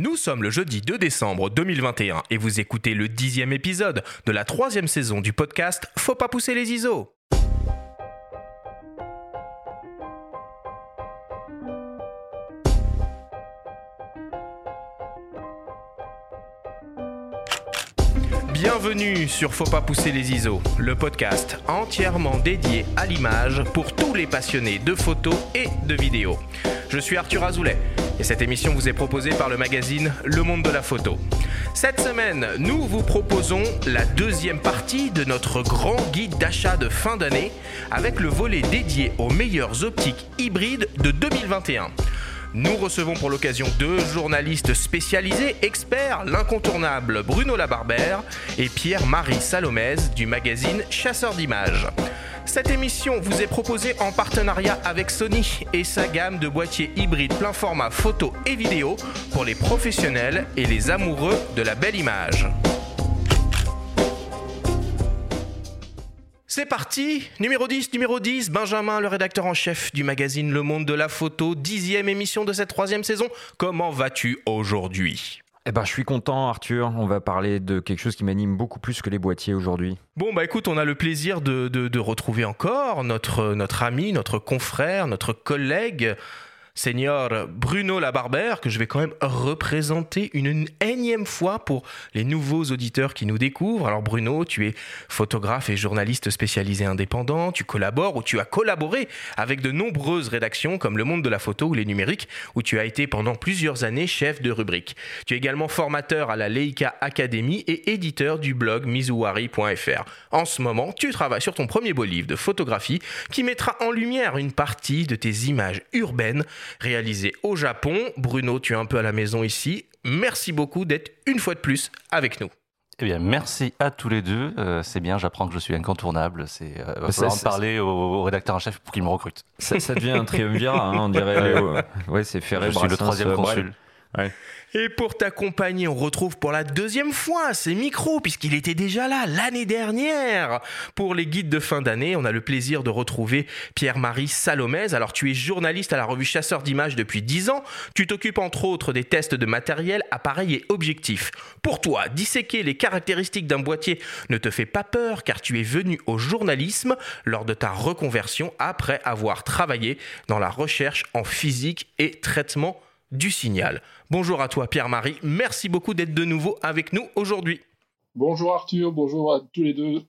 Nous sommes le jeudi 2 décembre 2021 et vous écoutez le dixième épisode de la troisième saison du podcast Faut pas pousser les ISO. Bienvenue sur Faut pas pousser les ISO, le podcast entièrement dédié à l'image pour tous les passionnés de photos et de vidéos. Je suis Arthur Azoulay et cette émission vous est proposée par le magazine Le Monde de la Photo. Cette semaine, nous vous proposons la deuxième partie de notre grand guide d'achat de fin d'année avec le volet dédié aux meilleures optiques hybrides de 2021. Nous recevons pour l'occasion deux journalistes spécialisés, experts, l'incontournable Bruno Labarbère et Pierre-Marie Salomez du magazine Chasseur d'images. Cette émission vous est proposée en partenariat avec Sony et sa gamme de boîtiers hybrides plein format photo et vidéo pour les professionnels et les amoureux de la belle image. C'est parti Numéro 10, numéro 10, Benjamin, le rédacteur en chef du magazine Le Monde de la Photo, dixième émission de cette troisième saison. Comment vas-tu aujourd'hui? Eh ben, je suis content, Arthur. On va parler de quelque chose qui m'anime beaucoup plus que les boîtiers aujourd'hui. Bon, bah écoute, on a le plaisir de, de, retrouver encore notre, notre ami, notre confrère, notre collègue, Seigneur Bruno Labarbère, que je vais quand même représenter une énième fois pour les nouveaux auditeurs qui nous découvrent. Alors Bruno, tu es photographe et journaliste spécialisé indépendant, tu collabores ou tu as collaboré avec de nombreuses rédactions comme Le Monde de la Photo ou Les Numériques, où tu as été pendant plusieurs années chef de rubrique. Tu es également formateur à la Leica Academy et éditeur du blog mizuwari.fr. En ce moment, tu travailles sur ton premier beau livre de photographie qui mettra en lumière une partie de tes images urbaines réalisé au Japon. Bruno, tu es un peu à la maison ici. Merci beaucoup d'être une fois de plus avec nous. Eh bien, merci à tous les deux. Euh, c'est bien, j'apprends que je suis incontournable. C'est euh, va falloir en parler au, rédacteur en chef pour qu'il me recrute. Ça, ça devient un triumvirat, hein, on dirait. ouais, c'est Ferré. Je suis le troisième consul. Et pour t'accompagner, on retrouve pour la deuxième fois ces micros, puisqu'il était déjà là l'année dernière. Pour les guides de fin d'année, on a le plaisir de retrouver Pierre-Marie Salomez. Alors, tu es journaliste à la revue Chasseur d'images depuis 10 ans. Tu t'occupes entre autres des tests de matériel, appareils et objectifs. Pour toi, disséquer les caractéristiques d'un boîtier ne te fait pas peur, car tu es venu au journalisme lors de ta reconversion après avoir travaillé dans la recherche en physique et traitement du signal. Bonjour à toi Pierre-Marie, merci beaucoup d'être de nouveau avec nous aujourd'hui. Bonjour Arthur, bonjour à tous les deux,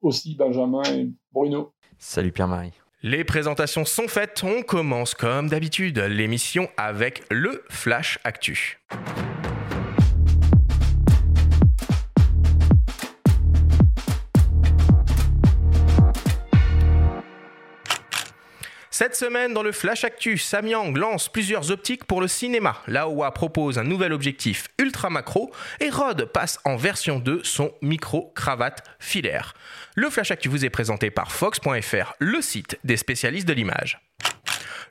aussi Benjamin et Bruno. Salut Pierre-Marie. Les présentations sont faites, on commence comme d'habitude l'émission avec le Flash Actu. Cette semaine, dans le Flash Actu, Samyang lance plusieurs optiques pour le cinéma. Laowa propose un nouvel objectif ultra macro et Rode passe en version 2 son micro-cravate filaire. Le Flash Actu vous est présenté par Fox.fr, le site des spécialistes de l'image.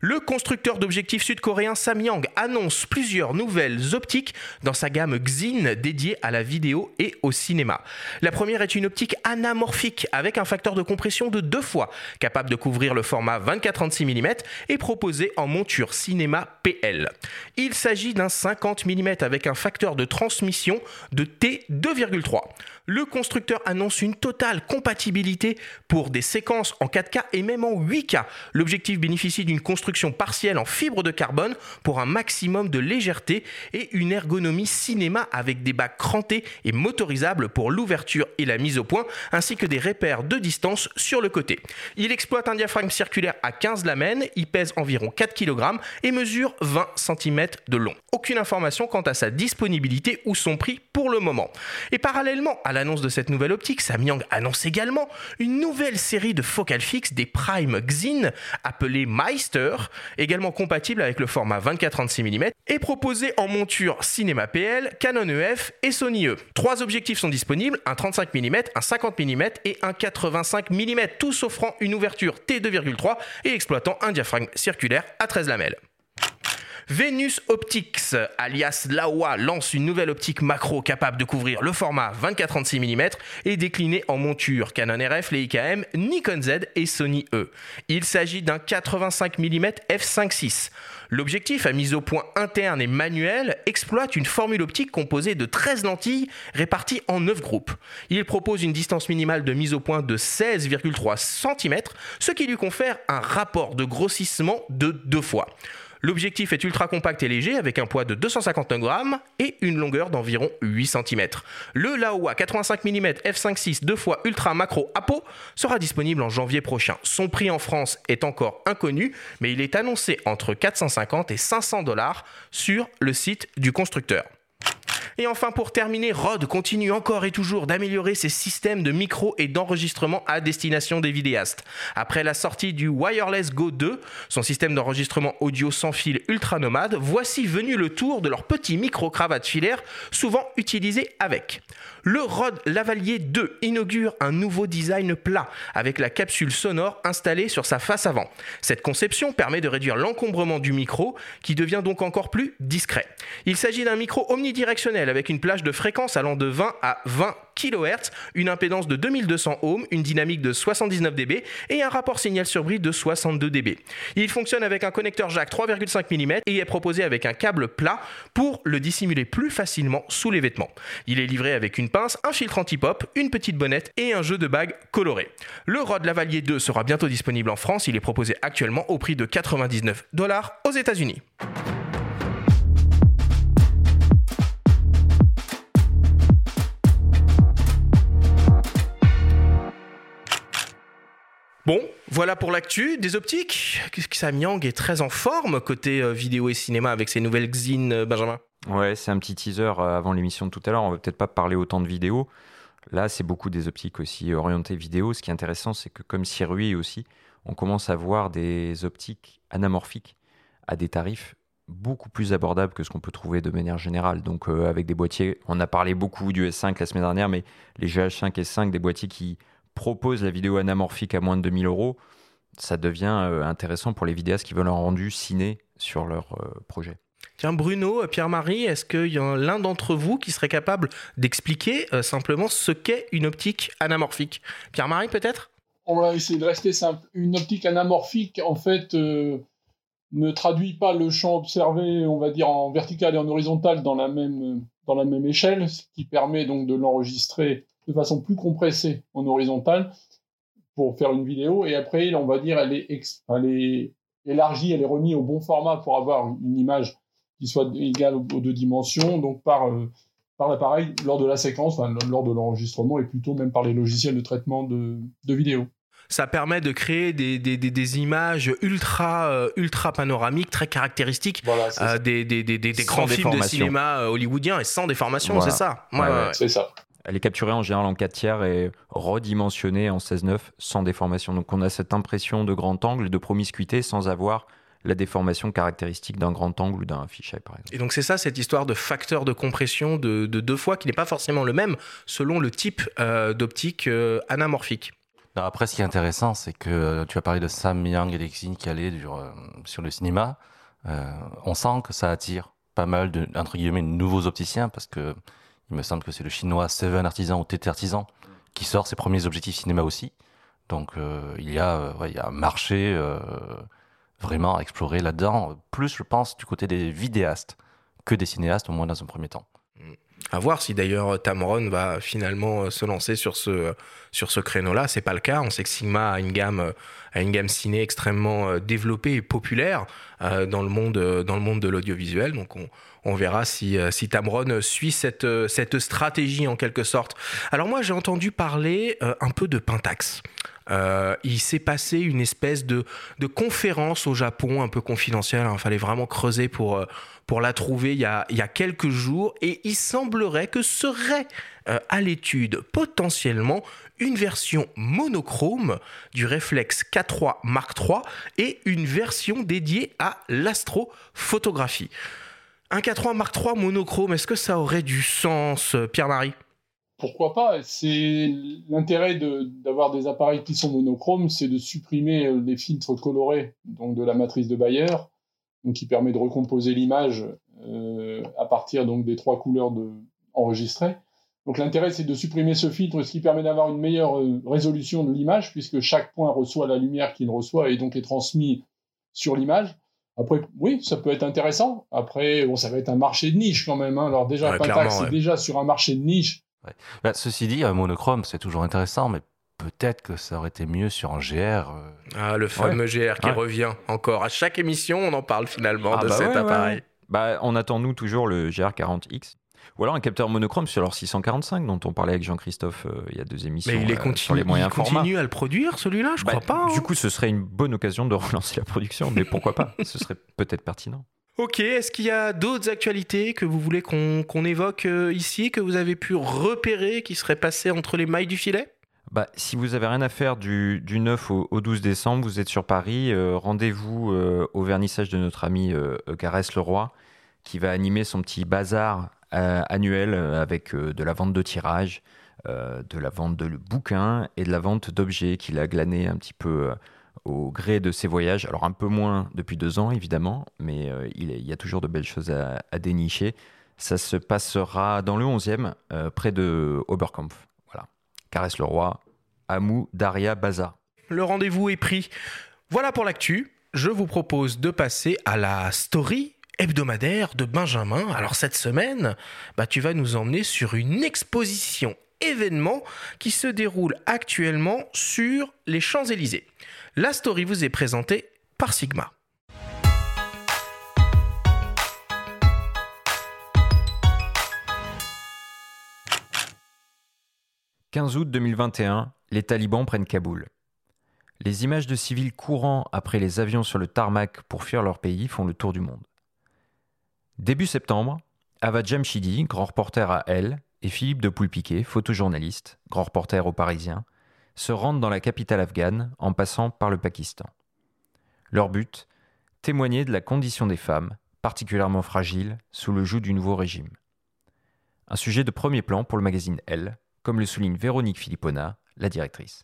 Le constructeur d'objectifs sud-coréen Samyang annonce plusieurs nouvelles optiques dans sa gamme Xin dédiée à la vidéo et au cinéma. La première est une optique anamorphique avec un facteur de compression de deux fois, capable de couvrir le format 24-36 mm et proposé en monture cinéma PL. Il s'agit d'un 50 mm avec un facteur de transmission de T2,3. Le constructeur annonce une totale compatibilité pour des séquences en 4K et même en 8K. L'objectif bénéficie d'une construction partielle en fibre de carbone pour un maximum de légèreté et une ergonomie cinéma avec des bacs crantés et motorisables pour l'ouverture et la mise au point, ainsi que des repères de distance sur le côté. Il exploite un diaphragme circulaire à 15 lamelles, il pèse environ 4 kg et mesure 20 cm de long. Aucune information quant à sa disponibilité ou son prix pour le moment. Et parallèlement à l'annonce de cette nouvelle optique, Samyang annonce également une nouvelle série de focales fixes des Prime Xin appelée Meister, également compatible avec le format 24-36 mm et proposée en monture Cinéma PL, Canon EF et Sony E. Trois objectifs sont disponibles, un 35 mm, un 50 mm et un 85 mm, tous offrant une ouverture T2,3 et exploitant un diaphragme circulaire à 13 lamelles. Venus Optics, alias Laowa, lance une nouvelle optique macro capable de couvrir le format 24-36 mm et décliné en monture Canon RF, IKM, Nikon Z et Sony E. Il s'agit d'un 85 mm f5.6. L'objectif à mise au point interne et manuel exploite une formule optique composée de 13 lentilles réparties en 9 groupes. Il propose une distance minimale de mise au point de 16,3 cm, ce qui lui confère un rapport de grossissement de deux fois. L'objectif est ultra compact et léger avec un poids de 259 grammes et une longueur d'environ 8 cm. Le Laowa 85 mm f5.6 2 fois ultra macro Apo sera disponible en janvier prochain. Son prix en France est encore inconnu, mais il est annoncé entre 450 et 500 dollars sur le site du constructeur. Et enfin, pour terminer, Rode continue encore et toujours d'améliorer ses systèmes de micro et d'enregistrement à destination des vidéastes. Après la sortie du Wireless Go 2, son système d'enregistrement audio sans fil ultra nomade, voici venu le tour de leur petit micro-cravate filaire, souvent utilisé avec. Le Rode Lavalier 2 inaugure un nouveau design plat avec la capsule sonore installée sur sa face avant. Cette conception permet de réduire l'encombrement du micro qui devient donc encore plus discret. Il s'agit d'un micro omnidirectionnel avec une plage de fréquence allant de 20 à 20 kHz, une impédance de 2200 ohms, une dynamique de 79 dB et un rapport signal sur bris de 62 dB. Il fonctionne avec un connecteur jack 3,5 mm et est proposé avec un câble plat pour le dissimuler plus facilement sous les vêtements. Il est livré avec une pince, un filtre anti-pop, une petite bonnette et un jeu de bagues coloré. Le Rode Lavalier 2 sera bientôt disponible en France, il est proposé actuellement au prix de 99 dollars aux États-Unis. Bon, voilà pour l'actu des optiques. Samyang est très en forme côté euh, vidéo et cinéma avec ses nouvelles Xin, euh, Benjamin? Ouais, c'est un petit teaser euh, avant l'émission de tout à l'heure. On va peut-être pas parler autant de vidéos. Là, c'est beaucoup des optiques aussi orientées vidéo. Ce qui est intéressant, c'est que comme Sirui aussi, on commence à voir des optiques anamorphiques à des tarifs beaucoup plus abordables que ce qu'on peut trouver de manière générale. Donc avec des boîtiers, on a parlé beaucoup du S5 la semaine dernière, mais les GH5 et S5, des boîtiers qui propose la vidéo anamorphique à moins de 2000 euros, ça devient euh, intéressant pour les vidéastes qui veulent un rendu ciné sur leur euh, projet. Tiens, Bruno, euh, Pierre-Marie, est-ce qu'il y a l'un d'entre vous qui serait capable d'expliquer simplement ce qu'est une optique anamorphique? Pierre-Marie, peut-être? On va essayer de rester simple. Une optique anamorphique, en fait, ne traduit pas le champ observé, on va dire, en vertical et en horizontal dans la même, dans la même échelle, ce qui permet donc de l'enregistrer de façon plus compressée en horizontal pour faire une vidéo. Et après, on va dire, elle est, elle est élargie, elle est remise au bon format pour avoir une image qui soit égale aux, deux dimensions, donc par, euh, par l'appareil lors de la séquence, enfin, lors de l'enregistrement et plutôt même par les logiciels de traitement de, de vidéo ça permet de créer des, des, des, images ultra, euh, ultra panoramiques, très caractéristiques euh, des, des, grands films de cinéma hollywoodiens et sans déformation, c'est ça. C'est ça. Elle est capturée en général en 4 tiers et redimensionnée en 16-9 sans déformation. Donc on a cette impression de grand angle, de promiscuité sans avoir la déformation caractéristique d'un grand angle ou d'un fichier, par exemple. Et donc c'est ça cette histoire de facteur de compression de, deux fois qui n'est pas forcément le même selon le type euh, d'optique euh, anamorphique. après, ce qui est intéressant, c'est que euh, tu as parlé de Sam Young et Lexine qui allaient sur le cinéma. on sent que ça attire pas mal de entre guillemets nouveaux opticiens parce que il me semble que c'est le chinois Seven Artisan ou TT Artisan qui sort ses premiers objectifs cinéma aussi. Donc euh, il, y a, euh, il y a un marché euh, vraiment à explorer là-dedans, plus je pense du côté des vidéastes que des cinéastes, au moins dans un premier temps. À voir si d'ailleurs Tamron va finalement se lancer sur ce, sur ce créneau-là. C'est pas le cas. On sait que Sigma a une gamme, a une gamme ciné extrêmement développée et populaire dans, le monde, dans le monde de l'audiovisuel. Donc on, on verra si, euh, Tamron suit cette, euh, cette stratégie en quelque sorte. Alors moi j'ai entendu parler euh, un peu de Pentax. il s'est passé une espèce de, conférence au Japon un peu confidentielle. Il fallait vraiment creuser pour, la trouver il y, a, il y, a, quelques jours. Et il semblerait que serait à l'étude potentiellement une version monochrome du réflexe K3 Mark III et une version dédiée à l'astrophotographie. Un K3 Mark III monochrome, est-ce que ça aurait du sens, euh, Pierre-Marie? Pourquoi pas C'est l'intérêt d'avoir des appareils qui sont monochromes, c'est de supprimer euh, les filtres colorés, donc de la matrice de Bayer, qui permet de recomposer l'image à partir donc des trois couleurs enregistrées. Donc l'intérêt, c'est de supprimer ce filtre, ce qui permet d'avoir une meilleure résolution de l'image, puisque chaque point reçoit la lumière qu'il reçoit et donc est transmis sur l'image. Après, oui, ça peut être intéressant. Après, bon, ça va être un marché de niche quand même. Hein. Alors déjà, ouais, Pentax, c'est déjà sur un marché de niche. Bah, ceci dit, un monochrome, c'est toujours intéressant, mais peut-être que ça aurait été mieux sur un GR. Euh. Ah, le fameux GR qui revient encore. À chaque émission, on en parle finalement ah, de bah cet appareil. Bah, on attend, nous, toujours le GR40X. Ou alors un capteur monochrome sur leur 645 dont on parlait avec Jean-Christophe euh, il y a deux émissions. Mais il est euh, sur les moyens il continue à le produire celui-là, je bah, crois pas. Du hein. coup, ce serait une bonne occasion de relancer la production, mais pourquoi pas Ce serait peut-être pertinent. Ok, est-ce qu'il y a d'autres actualités que vous voulez qu'on évoque euh, ici, que vous avez pu repérer, qui seraient passées entre les mailles du filet? Bah, si vous avez rien à faire du, 9 au, 12 décembre, vous êtes sur Paris, rendez-vous au vernissage de notre ami Caresse Leroy, qui va animer son petit bazar euh, annuel euh, avec euh, de la vente de tirages, de la vente de bouquins et de la vente d'objets qu'il a glané un petit peu au gré de ses voyages. Alors un peu moins depuis deux ans évidemment, mais il, y a toujours de belles choses à, dénicher. Ça se passera dans le 11e, près de Oberkampf. Voilà. Caresse le roi, Amou Daria Baza. Le rendez-vous est pris. Voilà pour l'actu. Je vous propose de passer à la story hebdomadaire de Benjamin. Alors cette semaine, bah, tu vas nous emmener sur une exposition événement qui se déroule actuellement sur les Champs-Élysées. La story vous est présentée par Sigma. « 15 août 2021, les talibans prennent Kaboul. Les images de civils courant après les avions sur le tarmac pour fuir leur pays font le tour du monde. Début septembre, Ava Jamshidi, grand reporter à Elle, et Philippe de Poulpiquet, photojournaliste, grand reporter au Parisien, se rendent dans la capitale afghane en passant par le Pakistan. Leur but Témoigner de la condition des femmes, particulièrement fragiles, sous le joug du nouveau régime. Un sujet de premier plan pour le magazine Elle, comme le souligne Véronique Philippona, la directrice.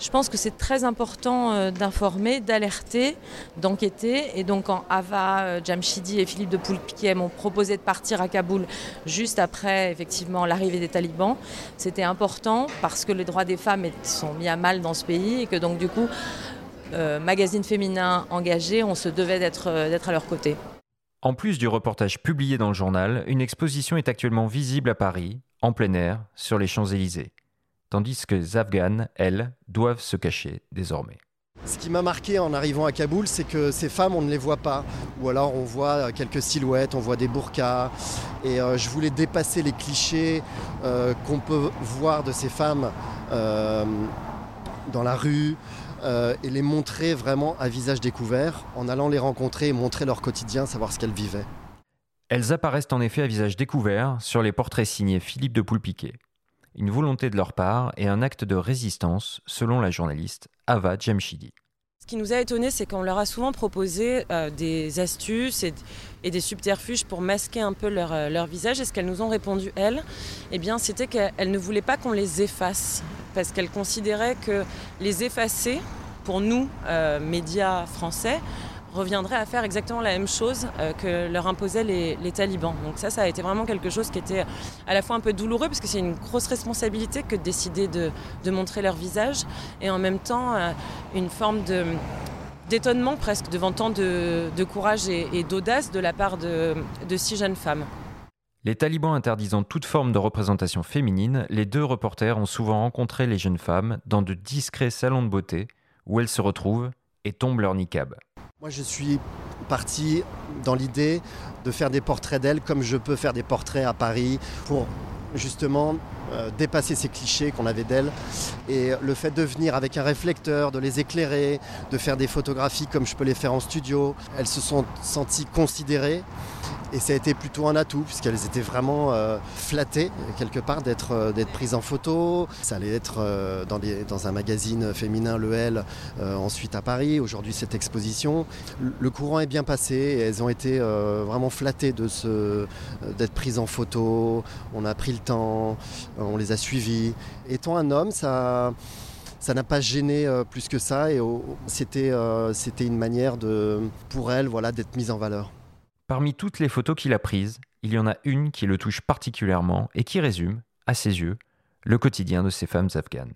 Je pense que c'est très important euh, d'informer, d'alerter, d'enquêter. Et donc quand Ava euh, Jamshidi et Philippe de Poulpiquet m'ont proposé de partir à Kaboul juste après effectivement l'arrivée des talibans, c'était important parce que les droits des femmes sont mis à mal dans ce pays et que donc du coup, euh, magazine féminin engagé, on se devait d'être à leur côté. En plus du reportage publié dans le journal, une exposition est actuellement visible à Paris, en plein air, sur les Champs-Élysées tandis que les Afghanes, elles, doivent se cacher désormais. Ce qui m'a marqué en arrivant à Kaboul, c'est que ces femmes, on ne les voit pas. Ou alors on voit quelques silhouettes, on voit des burqas. Et euh, je voulais dépasser les clichés euh, qu'on peut voir de ces femmes euh, dans la rue et les montrer vraiment à visage découvert en allant les rencontrer et montrer leur quotidien, savoir ce qu'elles vivaient. Elles apparaissent en effet à visage découvert sur les portraits signés Philippe de Poulpiquet une volonté de leur part et un acte de résistance, selon la journaliste Ava Jamshidi. Ce qui nous a étonné, c'est qu'on leur a souvent proposé euh, des astuces et, des subterfuges pour masquer un peu leur, euh, leur visage. Et ce qu'elles nous ont répondu, elles, eh bien, c'était qu'elles ne voulaient pas qu'on les efface, parce qu'elles considéraient que les effacer, pour nous, euh, médias français, reviendrait à faire exactement la même chose euh, que leur imposaient les, talibans. Donc ça, ça a été vraiment quelque chose qui était à la fois un peu douloureux parce que c'est une grosse responsabilité que de décider de, montrer leur visage et en même temps euh, une forme d'étonnement presque devant tant de, courage et, d'audace de la part de, de six jeunes femmes. Les talibans interdisant toute forme de représentation féminine, les deux reporters ont souvent rencontré les jeunes femmes dans de discrets salons de beauté où elles se retrouvent et tombent leur niqab. Moi, je suis parti dans l'idée de faire des portraits d'elles comme je peux faire des portraits à Paris pour justement euh, dépasser ces clichés qu'on avait d'elles. Et le fait de venir avec un réflecteur, de les éclairer, de faire des photographies comme je peux les faire en studio, elles se sont senties considérées et ça a été plutôt un atout, puisqu'elles étaient vraiment euh, flattées, quelque part, d'être euh, d'être prises en photo. Ça allait être euh, dans, un magazine féminin, le L, ensuite à Paris. Aujourd'hui, cette exposition. Le courant est bien passé elles ont été vraiment flattées d'être prises en photo. On a pris le temps, on les a suivies. Étant un homme, ça n'a pas gêné plus que ça et c'était une manière pour elle voilà, d'être mise en valeur. Parmi toutes les photos qu'il a prises, il y en a une qui le touche particulièrement et qui résume, à ses yeux, le quotidien de ces femmes afghanes.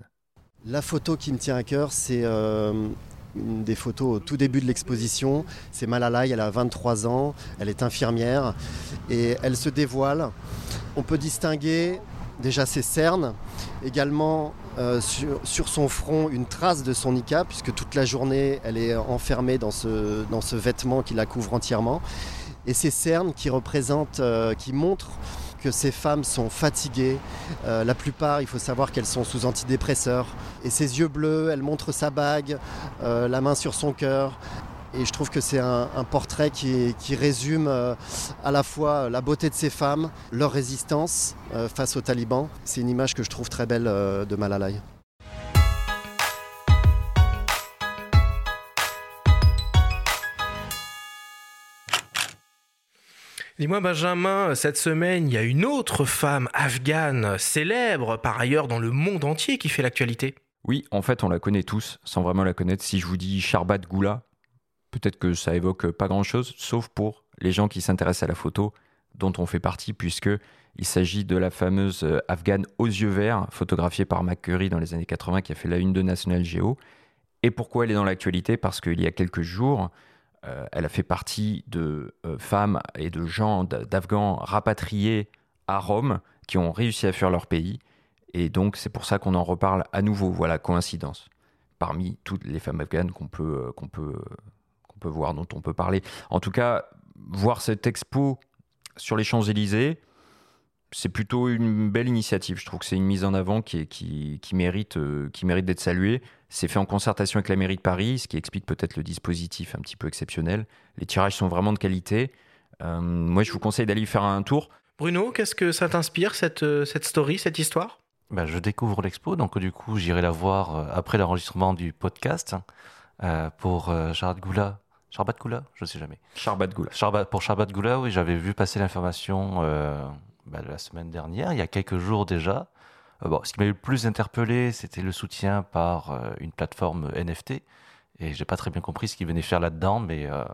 La photo qui me tient à cœur, c'est une des photos au tout début de l'exposition. C'est Malala, elle a 23 ans, elle est infirmière et elle se dévoile. On peut distinguer déjà ses cernes, également euh, sur, son front une trace de son niqab, puisque toute la journée elle est enfermée dans ce vêtement qui la couvre entièrement. Et ses cernes qui représentent, euh, qui montrent que ces femmes sont fatiguées. Euh, la plupart, il faut savoir qu'elles sont sous antidépresseurs. Et ses yeux bleus, elle montre sa bague, euh, la main sur son cœur. Et je trouve que c'est un, portrait qui, résume à la fois la beauté de ces femmes, leur résistance face aux talibans. C'est une image que je trouve très belle de Malalai. Dis-moi Benjamin, cette semaine, il y a une autre femme afghane célèbre par ailleurs dans le monde entier qui fait l'actualité. Oui, en fait, on la connaît tous, sans vraiment la connaître. Si je vous dis Sharbat Goula, peut-être que ça évoque pas grand-chose, sauf pour les gens qui s'intéressent à la photo, dont on fait partie, puisque il s'agit de la fameuse euh, afghane aux yeux verts, photographiée par McCurry dans les années 80, qui a fait la une de National Geo. Et pourquoi elle est dans l'actualité? Parce qu'il y a quelques jours, elle a fait partie de euh, femmes et de gens d'Afghans rapatriés à Rome qui ont réussi à fuir leur pays. Et donc, c'est pour ça qu'on en reparle à nouveau. Voilà, coïncidence. Parmi toutes les femmes afghanes qu'on peut, euh, peut, peut voir, dont on peut parler. En tout cas, voir cette expo sur les Champs-Élysées, c'est plutôt une belle initiative. Je trouve que c'est une mise en avant qui, qui, qui mérite, qui mérite d'être saluée. C'est fait en concertation avec la mairie de Paris, ce qui explique peut-être le dispositif un petit peu exceptionnel. Les tirages sont vraiment de qualité. Euh, moi, je vous conseille d'aller y faire un tour. Bruno, qu'est-ce que ça t'inspire, cette, euh, cette story, cette histoire? Ben, Je découvre l'expo, donc du coup, j'irai la voir euh, après l'enregistrement du podcast pour Charbat Goula. Charbat Goula Je ne sais jamais. Charbat Goula. pour Charbat Goula, oui, j'avais vu passer l'information ben, la semaine dernière, il y a quelques jours déjà. Euh, ce qui m'a le plus interpellé, c'était le soutien par euh, une plateforme NFT. Et j'ai pas très bien compris ce qu'ils venaient faire là-dedans, mais, euh,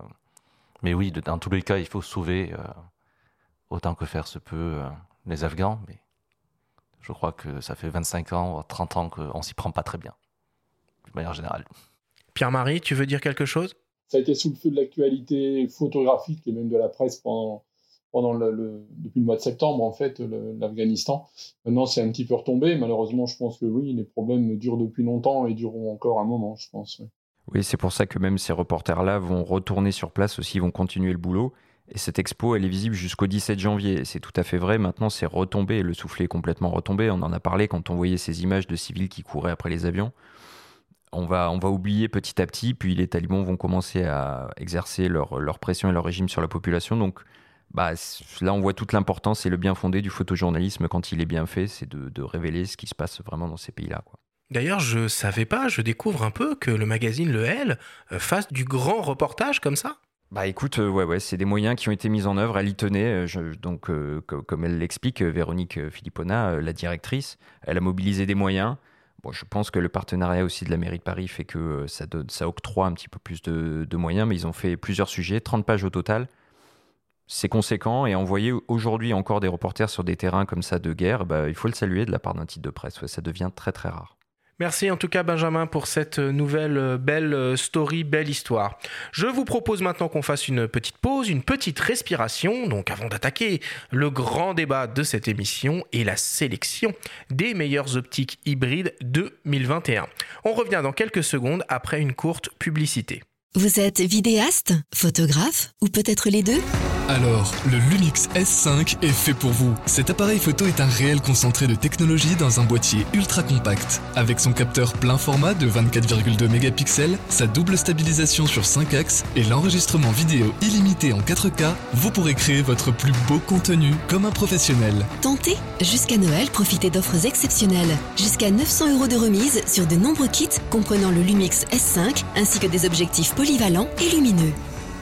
mais oui, dans tous les cas, il faut sauver autant que faire se peut les Afghans. Mais je crois que ça fait 25 ans, 30 ans qu'on s'y prend pas très bien, de manière générale. Pierre-Marie, tu veux dire quelque chose? Ça a été sous le feu de l'actualité photographique et même de la presse pendant pendant le, depuis le mois de septembre, en fait, l'Afghanistan. Maintenant, c'est un petit peu retombé. Malheureusement, je pense que oui, les problèmes durent depuis longtemps et dureront encore un moment, je pense. Oui, c'est pour ça que même ces reporters-là vont retourner sur place aussi, vont continuer le boulot. Et cette expo, elle est visible jusqu'au 17 janvier. C'est tout à fait vrai. Maintenant, c'est retombé. Le soufflet est complètement retombé. On en a parlé quand on voyait ces images de civils qui couraient après les avions. On va, on va oublier petit à petit. Puis les talibans vont commencer à exercer leur, leur pression et leur régime sur la population. Donc, bah, là, on voit toute l'importance et le bien fondé du photojournalisme quand il est bien fait, c'est de, révéler ce qui se passe vraiment dans ces pays-là. D'ailleurs, je savais pas, je découvre un peu que le magazine Le L euh, fasse du grand reportage comme ça? Bah écoute, euh, ouais, ouais, c'est des moyens qui ont été mis en œuvre. Elle y tenait, euh, donc comme elle l'explique, Véronique Philippona, la directrice, elle a mobilisé des moyens. Bon, je pense que le partenariat aussi de la mairie de Paris fait que ça, donne, ça octroie un petit peu plus de, de moyens, mais ils ont fait plusieurs sujets, 30 pages au total c'est conséquent et envoyer aujourd'hui encore des reporters sur des terrains comme ça de guerre, bah, il faut le saluer de la part d'un titre de presse. ça devient très très rare. Merci en tout cas Benjamin pour cette nouvelle euh, belle euh, story, belle histoire. Je vous propose maintenant qu'on fasse une petite pause, une petite respiration, donc avant d'attaquer le grand débat de cette émission et la sélection des meilleures optiques hybrides 2021. On revient dans quelques secondes après une courte publicité. Vous êtes vidéaste, photographe ou peut-être les deux? Alors, le Lumix S5 est fait pour vous. Cet appareil photo est un réel concentré de technologie dans un boîtier ultra compact. Avec son capteur plein format de 24,2 mégapixels, sa double stabilisation sur 5 axes et l'enregistrement vidéo illimité en 4K, vous pourrez créer votre plus beau contenu comme un professionnel. Tentez Jusqu'à Noël, profitez d'offres exceptionnelles. Jusqu'à 900 euros de remise sur de nombreux kits comprenant le Lumix S5 ainsi que des objectifs polyvalents et lumineux.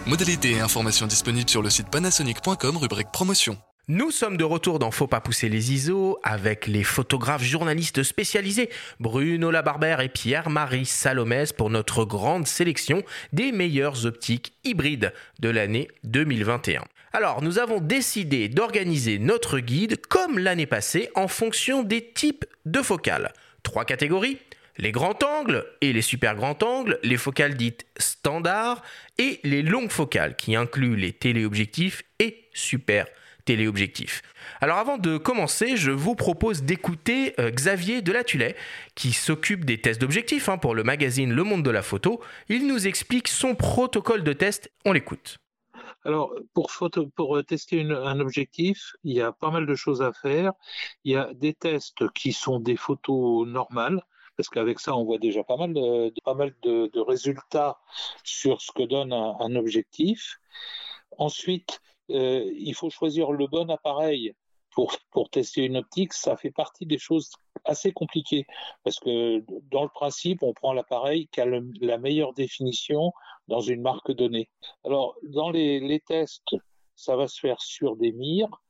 Modalités et informations disponibles sur le site panasonic.com rubrique promotion. Nous sommes de retour dans Faut pas pousser les ISO avec les photographes journalistes spécialisés Bruno Labarbère et Pierre-Marie Salomès pour notre grande sélection des meilleures optiques hybrides de l'année 2021. Alors, nous avons décidé d'organiser notre guide comme l'année passée en fonction des types de focales. Trois catégories les grands angles et les super grands angles, les focales dites standards et les longues focales qui incluent les téléobjectifs et super téléobjectifs. Alors avant de commencer, je vous propose d'écouter euh, Xavier Delatullet qui s'occupe des tests d'objectifs hein, pour le magazine Le Monde de la Photo. Il nous explique son protocole de test. On l'écoute. Alors, pour, pour tester un objectif, il y a pas mal de choses à faire. Il y a des tests qui sont des photos normales, parce qu'avec ça, on voit déjà pas mal de, pas mal de, résultats sur ce que donne un, objectif. Ensuite, euh, il faut choisir le bon appareil pour, tester une optique. Ça fait partie des choses assez compliquées, parce que dans le principe, on prend l'appareil qui a la meilleure définition dans une marque donnée. Alors, dans les, tests, ça va se faire sur des mires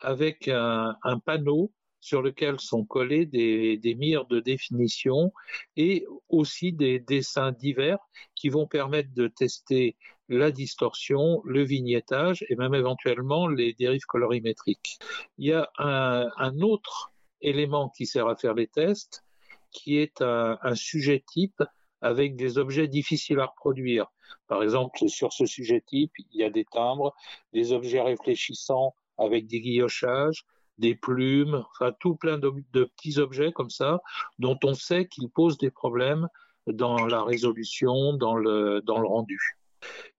avec un panneau sur lequel sont collés des, des mires de définition et aussi des dessins divers qui vont permettre de tester la distorsion, le vignettage et même éventuellement les dérives colorimétriques. Il y a un, autre élément qui sert à faire les tests qui est un sujet type avec des objets difficiles à reproduire. Par exemple, sur ce sujet type, il y a des timbres, des objets réfléchissants avec des guillochages, des plumes, enfin tout plein de, petits objets comme ça, dont on sait qu'ils posent des problèmes dans la résolution, dans le, dans le rendu.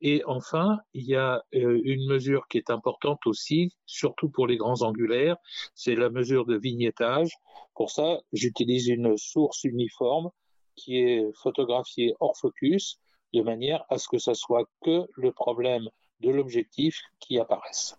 Et enfin, il y a euh, une mesure qui est importante aussi, surtout pour les grands angulaires, c'est la mesure de vignettage. Pour ça, j'utilise une source uniforme qui est photographiée hors focus, de manière à ce que ce soit que le problème de l'objectif qui apparaisse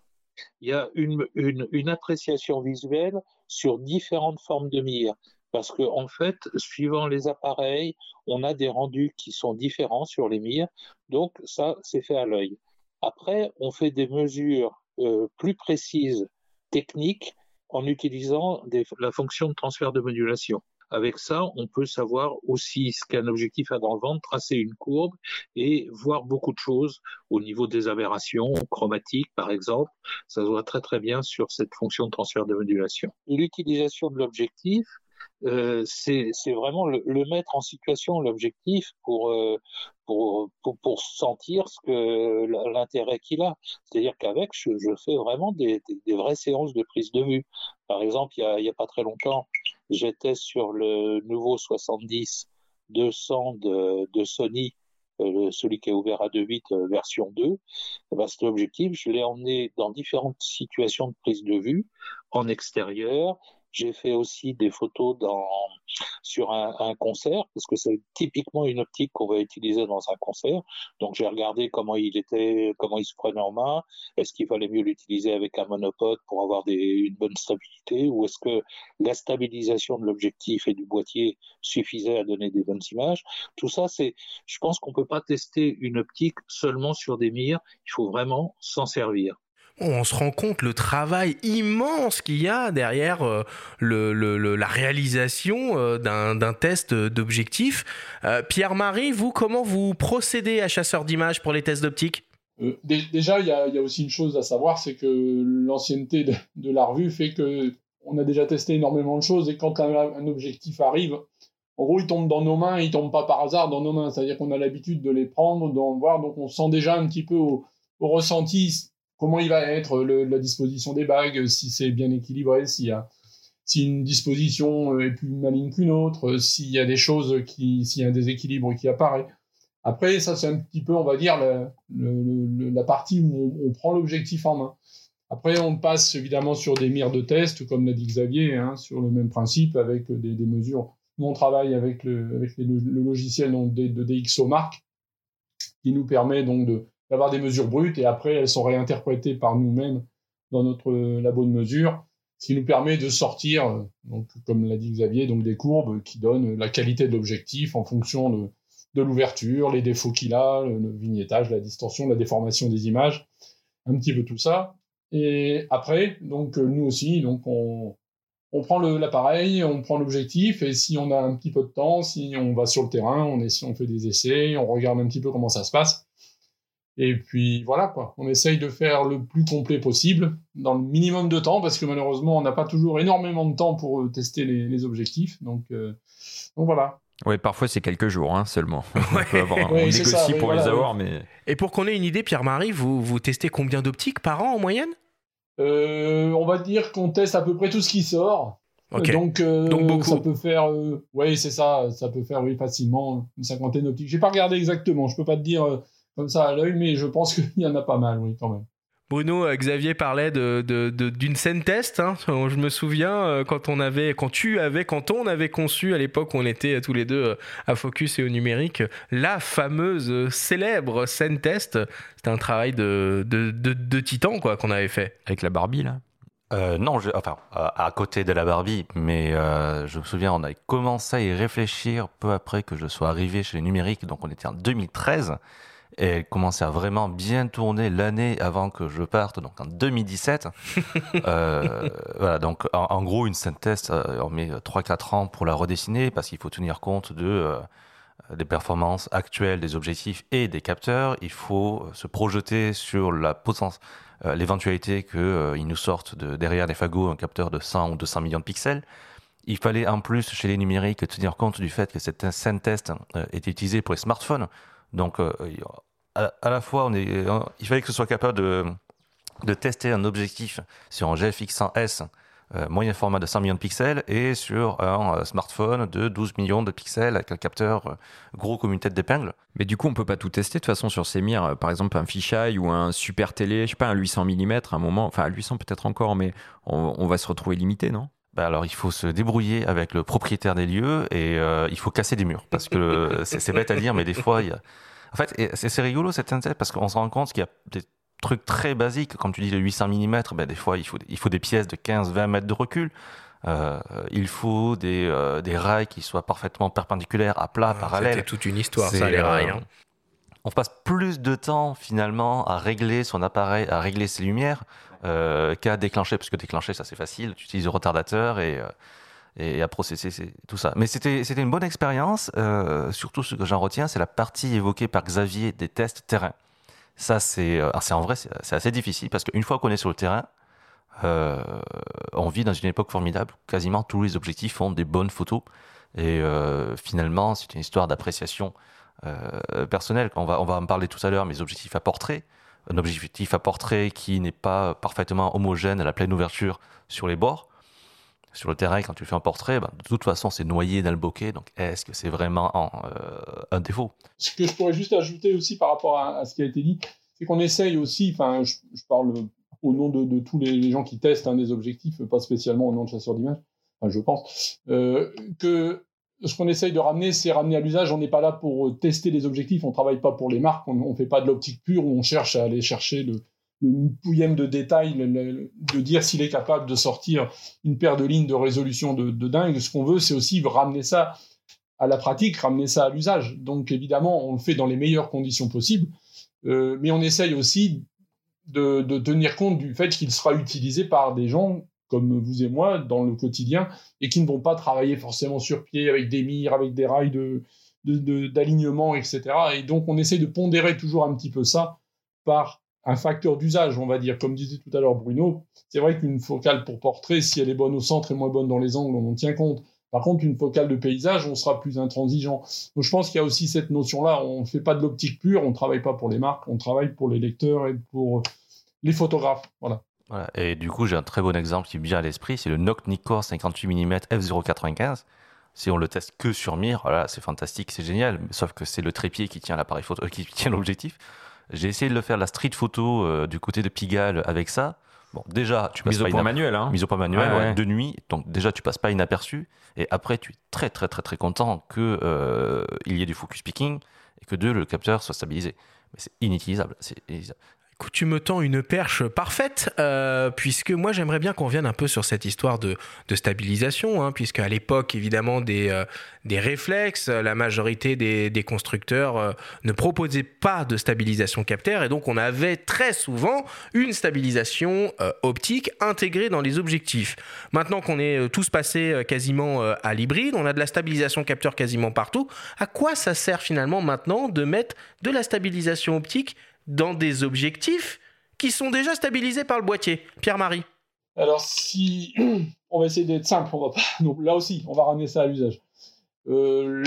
il y a une, appréciation visuelle sur différentes formes de mire. Parce que, en fait, suivant les appareils, on a des rendus qui sont différents sur les mires. Donc, ça, c'est fait à l'œil. Après, on fait des mesures euh, plus précises, techniques, en utilisant la fonction de transfert de modulation. Avec ça, on peut savoir aussi ce qu'un objectif a dans le ventre, tracer une courbe et voir beaucoup de choses au niveau des aberrations chromatiques, par exemple. Ça se voit très très bien sur cette fonction de transfert de modulation. L'utilisation de l'objectif, euh, c'est vraiment le, mettre en situation, l'objectif, pour, euh, pour, pour, pour, sentir ce que l'intérêt qu'il a. C'est-à-dire qu'avec, je, je, fais vraiment des, des, vraies séances de prise de vue. Par exemple, il y a, a pas très longtemps, j'étais sur le nouveau 70 200 de, Sony, euh, celui qui est ouvert à 2.8 euh, version 2. Eh ben, cet objectif, je l'ai emmené dans différentes situations de prise de vue, en extérieur, j'ai fait aussi des photos dans, sur un, un concert, parce que c'est typiquement une optique qu'on va utiliser dans un concert. Donc j'ai regardé comment il était, comment il se prenait en main. Est-ce qu'il fallait mieux l'utiliser avec un monopode pour avoir des, une bonne stabilité, ou est-ce que la stabilisation de l'objectif et du boîtier suffisait à donner des bonnes images? Tout ça, c'est, je pense qu'on peut pas tester une optique seulement sur des mires. Il faut vraiment s'en servir on se rend compte le travail immense qu'il y a derrière euh, le, la réalisation euh, d'un test d'objectif. Euh, Pierre-Marie, vous, comment vous procédez à chasseur d'images pour les tests d'optique? Déjà, il y, a, aussi une chose à savoir, c'est que l'ancienneté de, la revue fait que on a déjà testé énormément de choses et quand un, objectif arrive, en gros, il tombe dans nos mains, il tombe pas par hasard dans nos mains. C'est-à-dire qu'on a l'habitude de les prendre, d'en voir, donc on sent déjà un petit peu au, au ressenti comment il va être, la disposition des bagues, si c'est bien équilibré, s'il y a si une disposition euh, est plus maligne qu'une autre, euh, s'il y a des choses qui, s'il y a un déséquilibre qui apparaît. Après, ça c'est un petit peu, on va dire, la, partie où on, prend l'objectif en main. Après, on passe évidemment sur des mires de test, comme l'a dit Xavier, hein, sur le même principe, avec des, mesures. Nous, on travaille avec le, logiciel donc, de, de qui nous permet donc de, d'avoir des mesures brutes et après elles sont réinterprétées par nous-mêmes dans notre labo de mesure, ce qui nous permet de sortir, donc, comme l'a dit Xavier, donc des courbes qui donnent la qualité de l'objectif en fonction de, de l'ouverture, les défauts qu'il a, le vignettage, la distorsion, la déformation des images, un petit peu tout ça. Et après, donc nous aussi, donc on, on prend l'appareil, on prend l'objectif, et si on a un petit peu de temps, si on va sur le terrain, on, on fait des essais, on regarde un petit peu comment ça se passe. Et puis voilà quoi, on essaye de faire le plus complet possible dans le minimum de temps parce que malheureusement on n'a pas toujours énormément de temps pour euh, tester les, objectifs. Donc, euh, donc voilà. Oui, parfois c'est quelques jours hein, seulement. on, négocie pour les avoir, mais. Et pour qu'on ait une idée, Pierre-Marie, vous, vous testez combien d'optiques par an en moyenne? Euh, On va dire qu'on teste à peu près tout ce qui sort. Donc, Donc beaucoup. ça peut faire, oui c'est ça, ça peut faire oui facilement une cinquantaine d'optiques. J'ai pas regardé exactement, je peux pas te dire comme ça à l'œil, mais je pense qu'il y en a pas mal, oui, quand même. Bruno, euh, Xavier parlait d'une de, de, scène test. Hein. Je me souviens euh, quand on avait, quand tu avais, quand on avait conçu à l'époque où on était euh, tous les deux à Focus et au numérique, la fameuse célèbre scène test. C'était un travail de, de, titan quoi qu'on avait fait. Avec la Barbie là. non, je, enfin à côté de la Barbie, mais je me souviens, on avait commencé à y réfléchir peu après que je sois arrivé chez les numériques, donc on était en 2013 et elle commençait à vraiment bien tourner l'année avant que je parte, donc en 2017. euh, voilà, donc en, gros, une synthèse, euh, on met 3-4 ans pour la redessiner parce qu'il faut tenir compte de, euh, des performances actuelles des objectifs et des capteurs. Il faut se projeter sur la potence, euh, l'éventualité qu'ils nous sortent de, derrière les fagots un capteur de 100 ou 200 millions de pixels. Il fallait en plus, chez les numériques, tenir compte du fait que cette synthèse était utilisée pour les smartphones. Donc, à, la fois, on est, il fallait que ce soit capable de, de tester un objectif sur un GFX 100S euh, moyen format de 100 millions de pixels et sur un euh, smartphone de 12 millions de pixels avec un capteur euh, gros comme une tête d'épingle. Mais du coup, on peut pas tout tester de toute façon sur ces mires. Par exemple, un fisheye ou un super télé, je sais pas, un 800 mm à un moment, enfin un 800 peut-être encore, mais on, va se retrouver limité, non? Bah alors il faut se débrouiller avec le propriétaire des lieux et il faut casser des murs parce que c'est bête à dire mais des fois il y a en fait, c'est rigolo cette synthèse parce qu'on se rend compte qu'il y a des trucs très basiques, comme tu dis le 800 mm, ben, des fois il faut, il faut des pièces de 15-20 mètres de recul. Euh, il faut des, euh, des, rails qui soient parfaitement perpendiculaires, à plat, parallèles. C'est toute une histoire, ça, les rails. Euh, hein. On passe plus de temps finalement à régler son appareil, à régler ses lumières, qu'à déclencher, parce que déclencher, ça c'est facile. Tu utilises le retardateur et et à processer tout ça. Mais c'était une bonne expérience. Euh, surtout ce que j'en retiens, c'est la partie évoquée par Xavier des tests terrain. Ça c'est euh, en vrai c'est assez difficile parce qu'une fois qu'on est sur le terrain, euh, on vit dans une époque formidable. Quasiment tous les objectifs font des bonnes photos et finalement c'est une histoire d'appréciation personnelle. On va on va en parler tout à l'heure. Mes objectifs à portrait un objectif à portrait qui n'est pas parfaitement homogène à la pleine ouverture sur les bords sur le terrain, quand tu fais un portrait, ben, de toute façon, c'est noyé dans le bokeh. Donc, est-ce que c'est vraiment euh, un défaut? Ce que je pourrais juste ajouter aussi par rapport à, ce qui a été dit, c'est qu'on essaye aussi, enfin, je, parle au nom de, tous les, gens qui testent hein, des objectifs, pas spécialement au nom de chasseurs d'images, enfin, je pense, euh, que ce qu'on essaye de ramener, c'est ramener à l'usage. On n'est pas là pour tester les objectifs, on travaille pas pour les marques, on ne fait pas de l'optique pure où on cherche à aller chercher le, le pouillème de détail, de dire s'il est capable de sortir une paire de lignes de résolution de, dingue. Ce qu'on veut, c'est aussi ramener ça à la pratique, ramener ça à l'usage. Donc évidemment, on le fait dans les meilleures conditions possibles, euh, mais on essaye aussi de, tenir compte du fait qu'il sera utilisé par des gens comme vous et moi dans le quotidien et qui ne vont pas travailler forcément sur pied avec des mires, avec des rails de d'alignement, etc. Et donc on essaye de pondérer toujours un petit peu ça par un facteur d'usage, on va dire. Comme disait tout à l'heure Bruno, c'est vrai qu'une focale pour portrait, si elle est bonne au centre et moins bonne dans les angles, on en tient compte. Par contre, une focale de paysage, on sera plus intransigeant. Donc je pense qu'il y a aussi cette notion-là. On ne fait pas de l'optique pure, on ne travaille pas pour les marques, on travaille pour les lecteurs et pour les photographes. Voilà. Et du coup, j'ai un très bon exemple qui me vient à l'esprit, c'est le Noct Nikkor 58 mm f095. Si on le teste que sur mire, voilà, c'est fantastique, c'est génial. Sauf que c'est le trépied qui tient l'appareil photo, qui tient l'objectif. J'ai essayé de le faire la street photo euh, du côté de Pigalle avec ça. Bon, déjà, tu passes mise pas au point manuel, hein. Mise au point manuel, de nuit. Donc déjà, tu passes pas inaperçu. Et après, tu es très très très très content que euh, il y ait du focus picking et que deux, le capteur soit stabilisé. Mais c'est inutilisable. Tu me tends une perche parfaite, euh, puisque moi j'aimerais bien qu'on vienne un peu sur cette histoire de, stabilisation, hein, puisque à l'époque évidemment des, euh, réflexes, la majorité des, constructeurs euh, ne proposaient pas de stabilisation capteur, et donc on avait très souvent une stabilisation euh, optique intégrée dans les objectifs. Maintenant qu'on est euh, tous passés euh, quasiment euh, à l'hybride, on a de la stabilisation capteur quasiment partout. À quoi ça sert finalement maintenant de mettre de la stabilisation optique dans des objectifs qui sont déjà stabilisés par le boîtier Pierre-Marie Alors, si on va essayer d'être simple, on va pas. Donc là aussi, on va ramener ça à l'usage. Euh,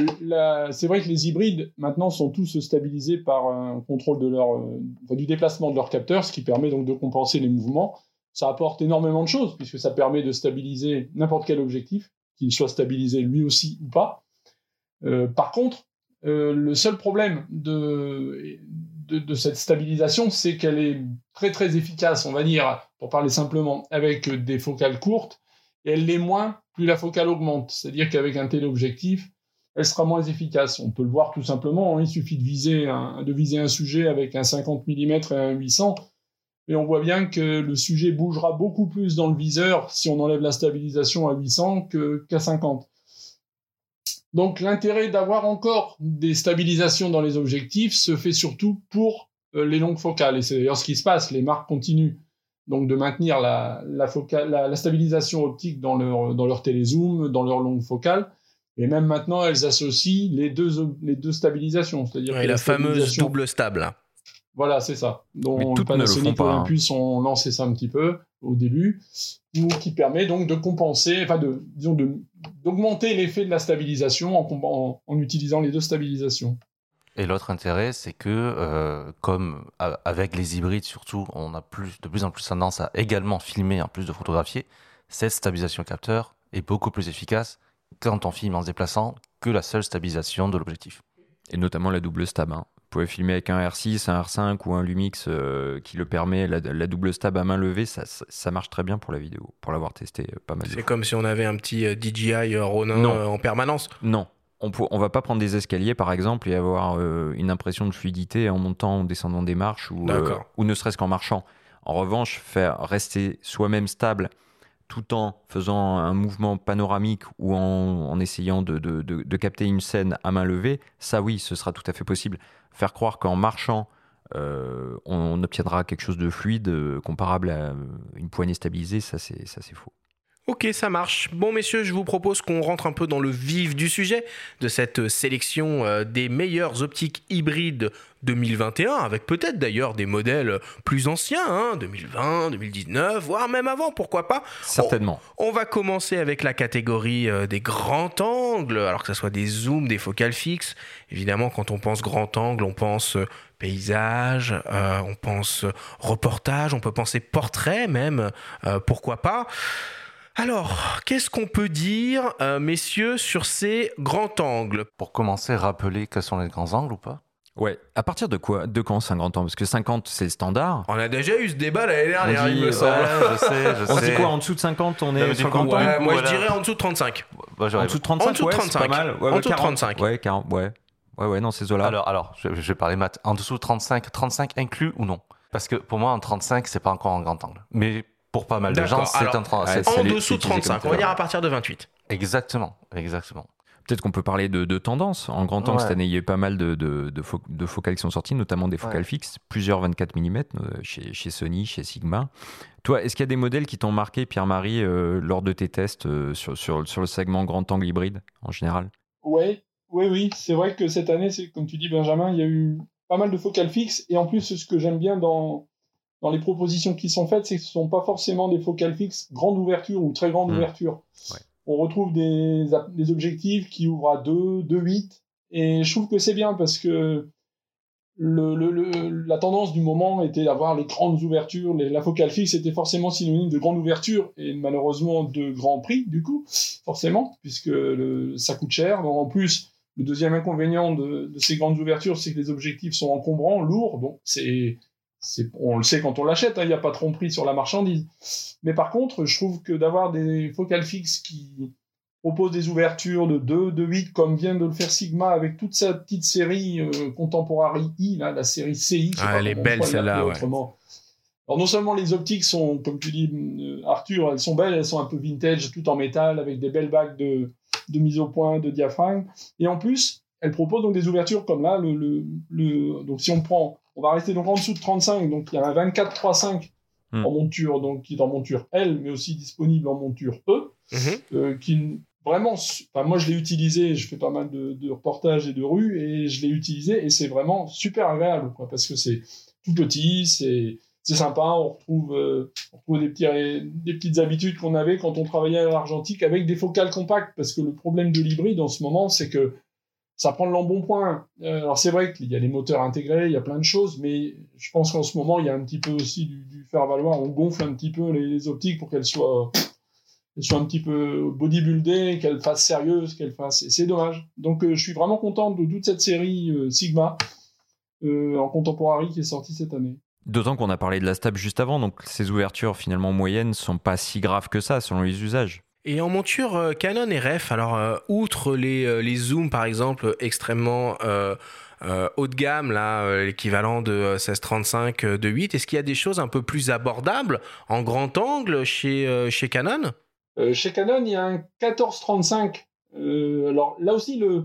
C'est vrai que les hybrides maintenant sont tous stabilisés par un contrôle de leur, euh, du déplacement de leur capteur, ce qui permet donc de compenser les mouvements. Ça apporte énormément de choses puisque ça permet de stabiliser n'importe quel objectif, qu'il soit stabilisé lui aussi ou pas. Euh, par contre, le seul problème de, de, cette stabilisation, c'est qu'elle est très très efficace, on va dire, pour parler simplement, avec des focales courtes, elle l'est moins plus la focale augmente. C'est-à-dire qu'avec un téléobjectif, elle sera moins efficace. On peut le voir tout simplement, hein, il suffit de viser, un, de viser un sujet avec un 50 mm et un 800, et on voit bien que le sujet bougera beaucoup plus dans le viseur si on enlève la stabilisation à 800 que- qu'à 50. Donc l'intérêt d'avoir encore des stabilisations dans les objectifs se fait surtout pour euh, les longues focales. Et c'est d'ailleurs ce qui se passe. Les marques continuent donc de maintenir la, la, focale, la, la stabilisation optique dans leur, dans leur télézoom, dans leur longue focale. Et même maintenant, elles associent les deux, ob- les deux stabilisations. C'est-à-dire la fameuse double stable. voilà, c'est ça. Donc Panasonic et hein. Olympus ont lancé ça un petit peu au début, ou qui permet donc de compenser, enfin de, disons de d'augmenter l'effet de la stabilisation en, en, en utilisant les deux stabilisations. Et l'autre intérêt, c'est que, euh, comme avec les hybrides surtout, on a plus, de plus en plus tendance à également filmer en plus de photographier, cette stabilisation capteur est beaucoup plus efficace quand on filme en se déplaçant que la seule stabilisation de l'objectif. Et notamment la double stab. hein. Vous pouvez filmer avec un R6, un R5 ou un Lumix euh, qui le permet. La, la double stab à main levée, ça, ça, marche très bien pour la vidéo, pour l'avoir testé euh, pas mal C'est comme si on avait un petit euh, DJI Ronin Non. en permanence. Non. On ne va pas prendre des escaliers, par exemple, et avoir euh, une impression de fluidité en montant ou descendant des marches, ou, ou ne serait-ce qu'en marchant. En revanche, faire rester soi-même stable tout en faisant un mouvement panoramique ou en, essayant de, capter une scène à main levée, ça oui, ce sera tout à fait possible. Faire croire qu'en marchant, euh, on obtiendra quelque chose de fluide, euh, comparable à euh, une poignée stabilisée, ça, c'est faux. Ok, ça marche. Bon, messieurs, je vous propose qu'on rentre un peu dans le vif du sujet de cette sélection euh, des meilleures optiques hybrides 2021, avec peut-être d'ailleurs des modèles plus anciens, hein, 2020, 2019, voire même avant, pourquoi pas. Certainement. On va commencer avec la catégorie euh, des grands angles, alors que ce soit des zooms, des focales fixes. Évidemment, quand on pense grand angle, on pense euh, paysage, euh, on pense reportage, on peut penser portrait même, pourquoi pas. Alors, qu'est-ce qu'on peut dire, euh, messieurs, sur ces grands angles? Pour commencer, rappeler quels sont les grands angles ou pas? Ouais. À partir de quoi De quand 50 ans Parce que 50, c'est le standard. On a déjà eu ce débat l'année dernière, il me semble. je sais, je On sais. dit quoi En dessous de 50, on Non, est du le coup, grand ouais, moi, je voilà. dirais en dessous de 35. Bah, En dessous de 35, En dessous de ouais, c'est 35. pas mal. Ouais, En ouais, dessous de 40. 35. Ouais, 40, ouais. Ouais, ouais, non, c'est Zola. Alors, alors, je, je vais parler maths. En dessous de 35, 35 inclus ou non? Parce que pour moi, en 35, c'est pas encore un grand angle. Mais pour pas mal de gens, c'est un 30. ouais, c'est- c'est En dessous de utilisé comme 35, on va dire à partir de 28. Exactement, exactement. Peut-être qu'on peut parler de, de tendance. En grand angle, Ouais. cette année, il y a eu pas mal de, de, de, fo- de focales qui sont sorties, notamment des focales Ouais. fixes, plusieurs 24 mm euh, chez, chez Sony, chez Sigma. Toi, est-ce qu'il y a des modèles qui t'ont marqué, Pierre-Marie, euh, lors de tes tests euh, sur, sur, sur le segment grand angle hybride en général? Ouais, oui, oui, c'est vrai que cette année, c'est comme tu dis, Benjamin, il y a eu pas mal de focales fixes. Et en plus, ce que j'aime bien dans, dans les propositions qui sont faites, c'est que ce ne sont pas forcément des focales fixes grande ouverture ou très grande Mm. ouverture. Ouais. On retrouve des, objectifs qui ouvrent à 2, 2, 8. Et je trouve que c'est bien parce que le, le- le- la tendance du moment était d'avoir les grandes ouvertures. Les- la focale fixe était forcément synonyme de grande ouverture et malheureusement de grand prix, du coup, forcément, puisque ça coûte cher. Donc, en plus, le deuxième inconvénient de, de ces grandes ouvertures, c'est que les objectifs sont encombrants, lourds. Donc, c'est, on le sait quand on l'achète, hein, il n'y a pas trop de prix sur la marchandise. Mais par contre, je trouve que d'avoir des focales fixes qui proposent des ouvertures de 2, de 8, comme vient de le faire Sigma avec toute sa petite série euh, Contemporary I, là, la série CI. Ah, elle est belle, celle-là, ouais. autrement. Alors non seulement les optiques sont, comme tu dis euh, Arthur, elles sont belles, elles sont un peu vintage, tout en métal, avec des belles bagues de, de mise au point, de diaphragme. Et en plus, elles proposent donc des ouvertures comme là. Le, le, le, donc si on prend, on va rester donc en dessous de 35, donc il y a un 24-3.5 Hmm. en monture, donc qui est en monture L, mais aussi disponible en monture E, Mhm. euh, qui vraiment, enfin, moi je l'ai utilisé, je fais pas mal de, de reportages et de rues, et je l'ai utilisé, et c'est vraiment super agréable, quoi, parce que c'est tout petit, c'est c'est sympa, on retrouve, euh, on retrouve des, petits, des petites habitudes qu'on avait quand on travaillait à l'argentique avec des focales compactes, parce que le problème de l'hybride en ce moment, c'est que ça prend de l'embonpoint. Euh, alors c'est vrai qu'il y a les moteurs intégrés, il y a plein de choses, mais je pense qu'en ce moment, il y a un petit peu aussi du, faire valoir. On gonfle un petit peu les, optiques pour qu'elles soient, qu'elles soient un petit peu bodybuildées, qu'elles fassent sérieuses, qu'elles fassent. Et c'est dommage. Donc euh, je suis vraiment content de toute cette série euh, Sigma en contemporary qui est sortie cette année. D'autant qu'on a parlé de la stab juste avant, donc ces ouvertures finalement moyennes sont pas si graves que ça selon les usages. Et en monture euh, Canon RF, alors euh, outre les, euh, les zooms par exemple extrêmement haut de gamme, là, l'équivalent de euh, 1635 euh, de 8, est-ce qu'il y a des choses un peu plus abordables en grand angle chez, chez Canon? Chez Canon, il y a un 1435. Euh, alors là aussi, le,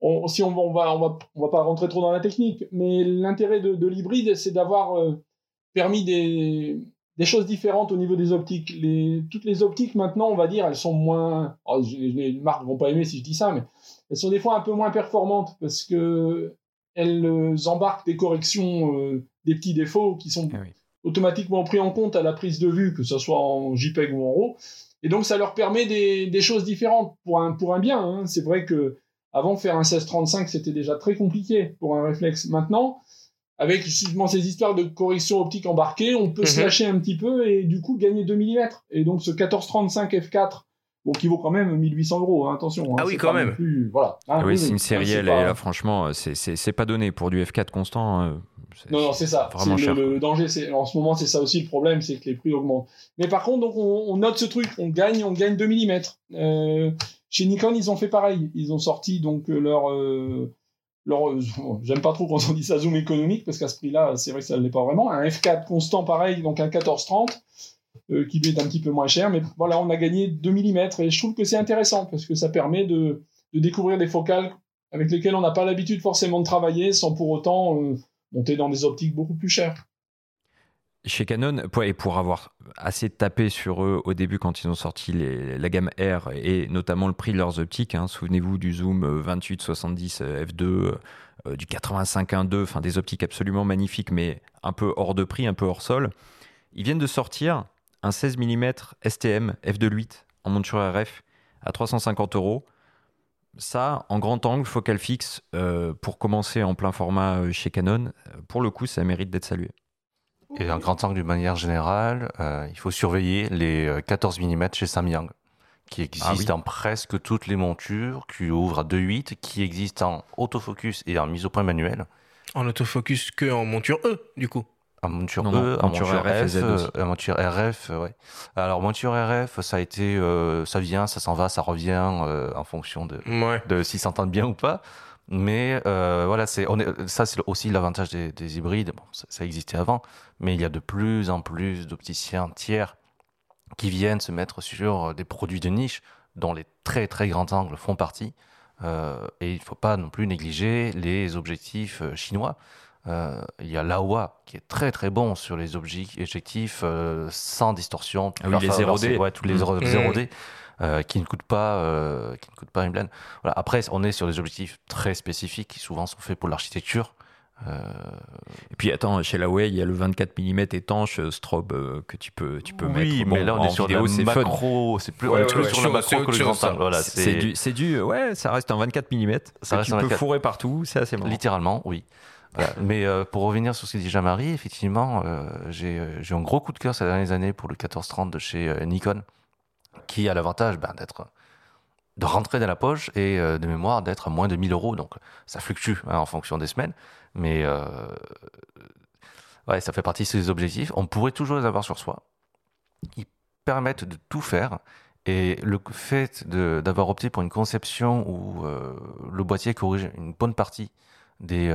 on, si on, va- on va, on va, pas rentrer trop dans la technique, mais l'intérêt de, de l'hybride, c'est d'avoir permis des, des choses différentes au niveau des optiques. Les, toutes les optiques maintenant, on va dire, elles sont moins. oh, les marques vont pas aimer si je dis ça, mais elles sont des fois un peu moins performantes parce que elles euh, embarquent des corrections, euh, des petits défauts qui sont Eh oui. automatiquement pris en compte à la prise de vue, que ce soit en JPEG ou en RAW. Et donc, ça leur permet des, des choses différentes pour un, pour un bien. hein. C'est vrai que avant, faire un 1635, c'était déjà très compliqué pour un réflexe. Maintenant, avec justement ces histoires de correction optique embarquée, on peut se Mhm. lâcher un petit peu et du coup gagner 2 mm. Et donc, ce 1435 F4, bon, qui vaut quand même 1800 euros, hein, attention. hein, Ah oui, quand même. plus- voilà. Ah, oui, c'est une hein, sérielle et pas- là franchement c'est- pas donné pour du F4 constant. c'est- Non, non, c'est ça. Vraiment cher. le, le danger, c'est en ce moment, c'est ça aussi le problème, c'est que les prix augmentent. Mais par contre, donc on, on note ce truc, on gagne, on gagne 2 mm. Euh, chez Nikon, ils ont fait pareil. Ils ont sorti donc euh, leur euh, leur. euh, J'aime pas trop quand on dit ça zoom économique parce qu'à ce prix-là, c'est vrai que ça ne l'est pas vraiment. Un F4 constant pareil, donc un 1430. euh, qui lui est un petit peu moins cher, mais voilà, on a gagné 2 mm et je trouve que c'est intéressant parce que ça permet de, de découvrir des focales avec lesquelles on n'a pas l'habitude forcément de travailler sans pour autant euh, monter dans des optiques beaucoup plus chères. Chez Canon, et pour avoir assez tapé sur eux au début quand ils ont sorti la gamme R et notamment le prix de leurs optiques, hein, souvenez-vous du zoom euh, 28-70 euh, f2, euh, du 85-1.2, enfin des optiques absolument magnifiques mais un peu hors de prix, un peu hors sol. Ils viennent de sortir un 16 mm STM f2.8 en monture RF à 350 euros. Ça, en grand angle, focal fixe, euh, pour commencer en plein format euh, chez Canon, euh, pour le coup, ça mérite d'être salué. Et un grand angle d'une manière générale, euh, il faut surveiller les euh, 14 mm chez Samyang, qui existent Ah oui. dans presque toutes les montures, qui ouvrent à 2.8, qui existent en autofocus et en mise au point manuel. En autofocus que en monture E, du coup. En monture Non, E, non, en monture monture, RF euh, en monture RF, euh, ouais. Alors monture RF, ça a été, euh, ça vient, ça s'en va, ça revient euh, en fonction de, Ouais. de s'ils s'entendent bien ou pas. Mais euh, voilà, c'est on est, ça c'est aussi l'avantage des, des hybrides. Bon, ça, ça existait avant, mais il y a de plus en plus d'opticiens tiers qui viennent se mettre sur des produits de niche dont les très très grands angles font partie. Euh, et il ne faut pas non plus négliger les objectifs euh, chinois. Euh, il y a Laowa qui est très très bon sur les obje- objectifs euh, sans distorsion. Ah oui, les 0D. Ouais, tous les Mm. 0- Mm. 0D. Euh, qui ne coûtent pas, euh, qui ne coûtent pas une blende. Voilà. Après, on est sur des objectifs très spécifiques qui souvent sont faits pour l'architecture. Euh, Et puis attends, chez Huawei, il y a le 24 mm étanche strobe euh, que tu peux, tu peux mettre. oui, Bon, mais là on est sur vidéo, la macro, c'est plus, Ouais, on est plus ouais, sur ouais, le macro que le. Voilà, C'est c'est du, c'est du, ouais, ça reste un 24 mm. Ça reste tu un peux 24. fourrer partout, c'est assez marrant. littéralement, oui. Voilà. Mais euh, pour revenir sur ce que dit Jean-Marie, effectivement, euh, j'ai euh, j'ai eu un gros coup de cœur ces dernières années pour le 1430 de chez euh, Nikon, qui a l'avantage ben, d'être de rentrer dans la poche et euh, de mémoire d'être à moins de 1000 euros. Donc ça fluctue hein, en fonction des semaines, mais euh, ouais, ça fait partie de ces objectifs. On pourrait toujours les avoir sur soi. Ils permettent de tout faire. Et le fait d'avoir opté pour une conception où euh, le boîtier corrige une bonne partie des,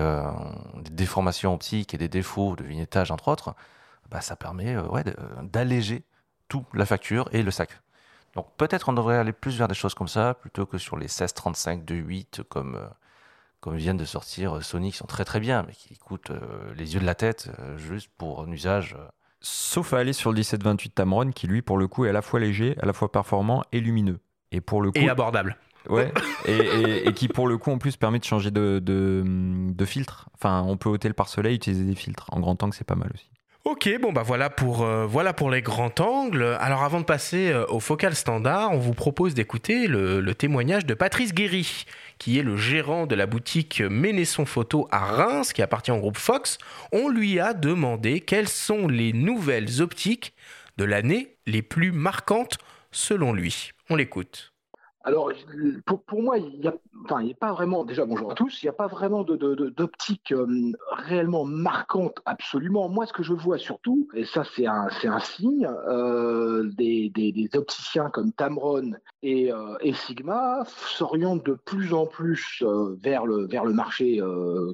des déformations optiques et des défauts de vignettage, entre autres, bah, ça permet ouais, d'alléger tout la facture et le sac. Donc peut-être on devrait aller plus vers des choses comme ça plutôt que sur les 16-35 de 8 comme, comme viennent de sortir Sony qui sont très très bien mais qui coûtent les yeux de la tête juste pour un usage. Sauf à aller sur le 17-28 Tamron qui lui pour le coup est à la fois léger, à la fois performant et lumineux. Et pour le coup. Et abordable. Ouais, et, qui pour le coup en plus permet de changer de, de, de filtre. Enfin, on peut ôter le pare-soleil, utiliser des filtres. En grand angle, c'est pas mal aussi. Ok, bon bah voilà pour, euh, voilà pour les grands angles. Alors avant de passer euh, au focal standard, on vous propose d'écouter le, témoignage de Patrice Guéry, qui est le gérant de la boutique Ménesson Photo à Reims, qui appartient au groupe Fox. On lui a demandé quelles sont les nouvelles optiques de l'année les plus marquantes selon lui. On l'écoute. Alors, pour, moi, il n'y a, enfin, a pas vraiment, déjà bonjour à tous, il n'y a pas vraiment d'optique euh, réellement marquante, absolument. Moi, ce que je vois surtout, et ça c'est un, un signe, euh, des, des, opticiens comme Tamron et, euh, et Sigma s'orientent de plus en plus vers, le, vers le marché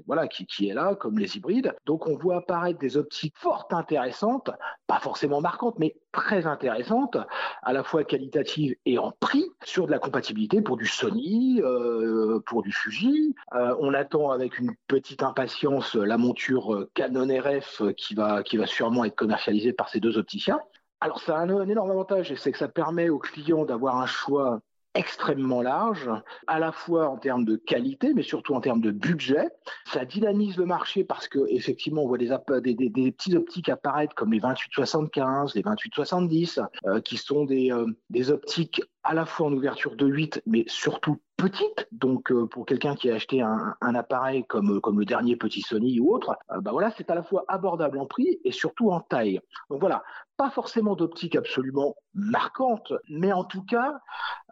voilà, qui, qui est là, comme les hybrides. Donc, on voit apparaître des optiques fort intéressantes, pas forcément marquantes, mais très intéressantes, à la fois qualitatives et en prix, sur de la compatibilité pour du Sony, euh, pour du Fuji. Euh, on attend avec une petite impatience la monture Canon RF qui va, qui va sûrement être commercialisée par ces deux opticiens. Alors ça a un, un énorme avantage, c'est que ça permet aux clients d'avoir un choix extrêmement large, à la fois en termes de qualité, mais surtout en termes de budget. Ça dynamise le marché parce que effectivement, on voit des, des, des, des petits optiques apparaître comme les 2875, les 2870, euh, qui sont des, euh, des optiques à la fois en ouverture de 8, mais surtout petite. Donc, euh, pour quelqu'un qui a acheté un, appareil comme, comme le dernier petit Sony ou autre, euh, bah voilà, c'est à la fois abordable en prix et surtout en taille. Donc voilà, pas forcément d'optique absolument marquante, mais en tout cas,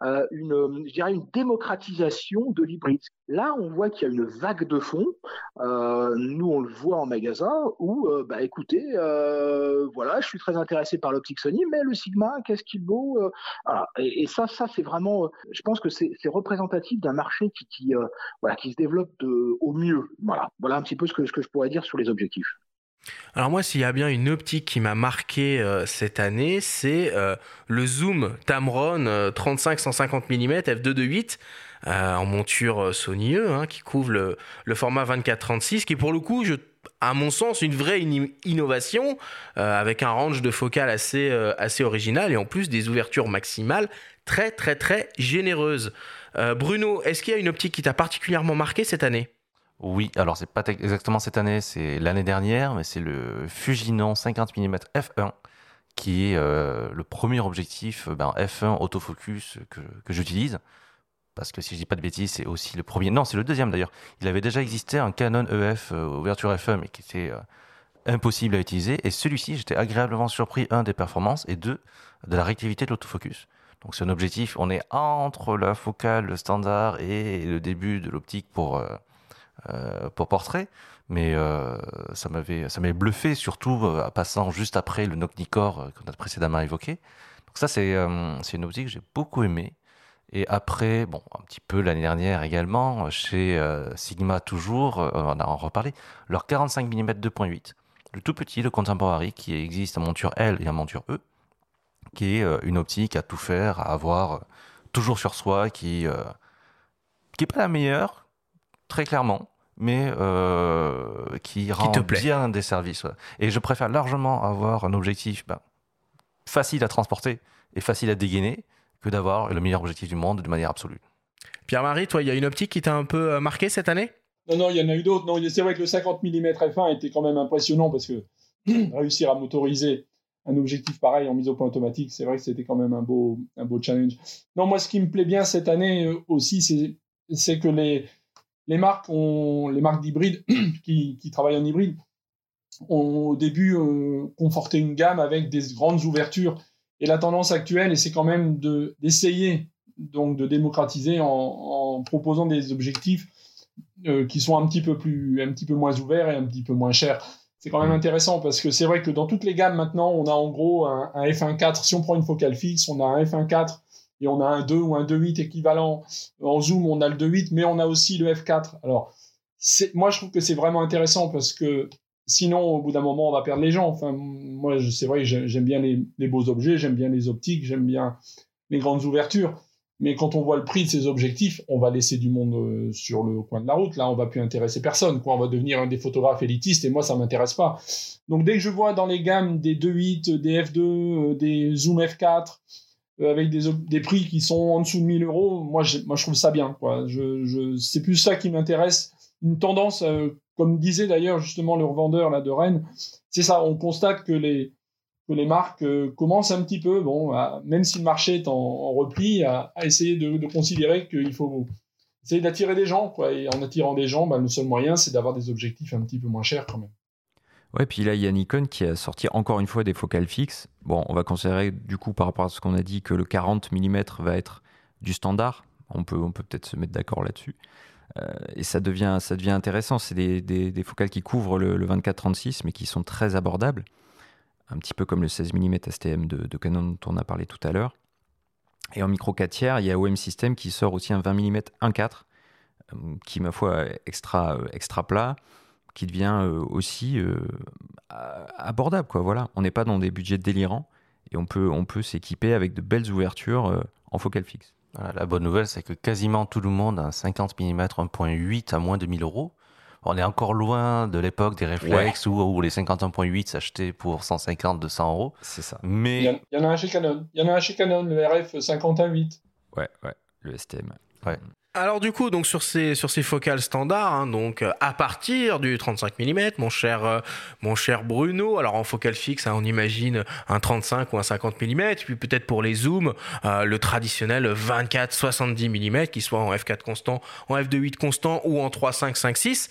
euh, une, je dirais une démocratisation de l'hybride. Là, on voit qu'il y a une vague de fond. Euh, nous, on le voit en magasin où, euh, bah, écoutez, euh, voilà, je suis très intéressé par l'optique Sony, mais le Sigma, qu'est-ce qu'il vaut euh, et, ça, ça, c'est vraiment, je pense que c'est représentatif d'un marché qui, qui voilà, qui se développe au mieux. Voilà, voilà un petit peu ce que, je pourrais dire sur les objectifs. Alors moi, s'il y a bien une optique qui m'a marqué euh, cette année, c'est euh, le zoom Tamron euh, 35-150 mm f2.2.8 en monture Sony E, hein, qui couvre le, format 24-36, qui pour le coup, à mon sens, une vraie in innovation, avec un range de focale assez, assez original et en plus des ouvertures maximales très très très généreuses. Bruno, est-ce qu'il y a une optique qui t'a particulièrement marqué cette année? Oui, alors c'est pas exactement cette année, c'est l'année dernière, mais c'est le Fujinon 50 mm f1 qui est euh, le premier objectif ben, f1 autofocus que, que j'utilise. Parce que si je dis pas de bêtises, c'est aussi le premier. Non, c'est le deuxième d'ailleurs. Il avait déjà existé un Canon EF euh, ouverture f1, mais qui était euh, impossible à utiliser. Et celui-ci, j'étais agréablement surpris, un, des performances, et deux, de la réactivité de l'autofocus. Donc c'est un objectif, on est entre la focale standard et le début de l'optique pour euh, euh, pour portrait, mais euh, ça m'avait bluffé, surtout euh, passant juste après le Nocnicor qu'on a précédemment évoqué. Donc ça, c'est une optique que j'ai beaucoup aimé. Et après, bon, un petit peu l'année dernière également, chez euh, Sigma toujours, euh, on a en reparlé, leur 45 mm 2.8, le tout petit, le contemporary, qui existe en monture L et en monture E, qui est euh, une optique à tout faire, à avoir toujours sur soi, qui qui est pas la meilleure, très clairement, mais euh, qui rend qui bien des services. Ouais. Et je préfère largement avoir un objectif ben, facile à transporter et facile à dégainer que d'avoir le meilleur objectif du monde de manière absolue. Pierre-Marie, toi, il y a une optique qui t'a un peu euh, marqué cette année? Non, non, il y en a eu d'autres. Non, c'est vrai que le 50 mm f1 était quand même impressionnant parce que réussir à motoriser un objectif pareil en mise au point automatique, c'est vrai que c'était quand même un beau, un beau challenge. Non, moi, ce qui me plaît bien cette année euh, aussi, c'est que les, les marques ont, les marques d'hybride qui, travaillent en hybride ont au début euh, conforté une gamme avec des grandes ouvertures. Et la tendance actuelle, c'est quand même de, d'essayer donc de démocratiser en, en proposant des objectifs euh, qui sont un petit peu plus, un petit peu moins ouverts et un petit peu moins chers. C'est quand même intéressant parce que c'est vrai que dans toutes les gammes maintenant, on a en gros un, un f1.4. Si on prend une focale fixe, on a un f1.4 et on a un 2 ou un 2.8 équivalent. En zoom, on a le 2.8, mais on a aussi le f4. Alors, moi, je trouve que c'est vraiment intéressant parce que sinon, au bout d'un moment, on va perdre les gens. Enfin, moi, c'est vrai, j'aime bien les, beaux objets, j'aime bien les optiques, j'aime bien les grandes ouvertures. Mais quand on voit le prix de ces objectifs, on va laisser du monde euh, sur le coin de la route. Là, on va plus intéresser personne. Quoi. On va devenir un des photographes élitistes et moi, ça m'intéresse pas. Donc, dès que je vois dans les gammes des 2.8, des F2, euh, des Zoom F4, euh, avec des, des, prix qui sont en dessous de 1000 euros, moi, moi, je trouve ça bien. Quoi. Je, je, c'est plus ça qui m'intéresse. Une tendance, comme disait d'ailleurs justement le revendeur là, de Rennes, c'est ça. On constate que les, les marques euh, commencent un petit peu, bon, même si le marché est en, repli, à, essayer de, considérer qu'il faut essayer d'attirer des gens. Et en attirant des gens, bah, le seul moyen, c'est d'avoir des objectifs un petit peu moins chers quand même. Ouais, puis là, il y a Nikon qui a sorti encore une fois des focales fixes. Bon, on va considérer du coup, par rapport à ce qu'on a dit, que le 40 mm va être du standard. On peut on peut peut-être se mettre d'accord là-dessus. Euh, et ça devient, ça devient intéressant. C'est des, des, focales qui couvrent le, le 24-36, mais qui sont très abordables un petit peu comme le 16 mm STM de, Canon dont on a parlé tout à l'heure. Et en micro 4 tiers, il y a OM System qui sort aussi un 20 mm 1.4, qui, ma foi, extra, euh, extra plat, qui devient euh, aussi euh, abordable. Quoi, voilà. On n'est pas dans des budgets délirants et on peut, on peut s'équiper avec de belles ouvertures en focale fixe. la bonne nouvelle, c'est que quasiment tout le monde a un 50 mm 1.8 à moins de 1000 euros on est encore loin de l'époque des réflexes où, les 51.8 s'achetaient pour 150, 200 euros. C'est ça. Mais il y, en a un chez Canon. Il y en a un chez Canon, le RF 51.8. Ouais, ouais, le STM. Ouais. Alors du coup, donc sur ces sur ces focales standards, hein, donc euh, à partir du 35 mm, mon cher euh, mon cher Bruno. Alors en focale fixe, hein, on imagine un 35 ou un 50 mm, puis peut-être pour les zooms, euh, le traditionnel 24 70 mm, qui soit en f4 constant, en f2.8 constant ou en 3.5 5.6.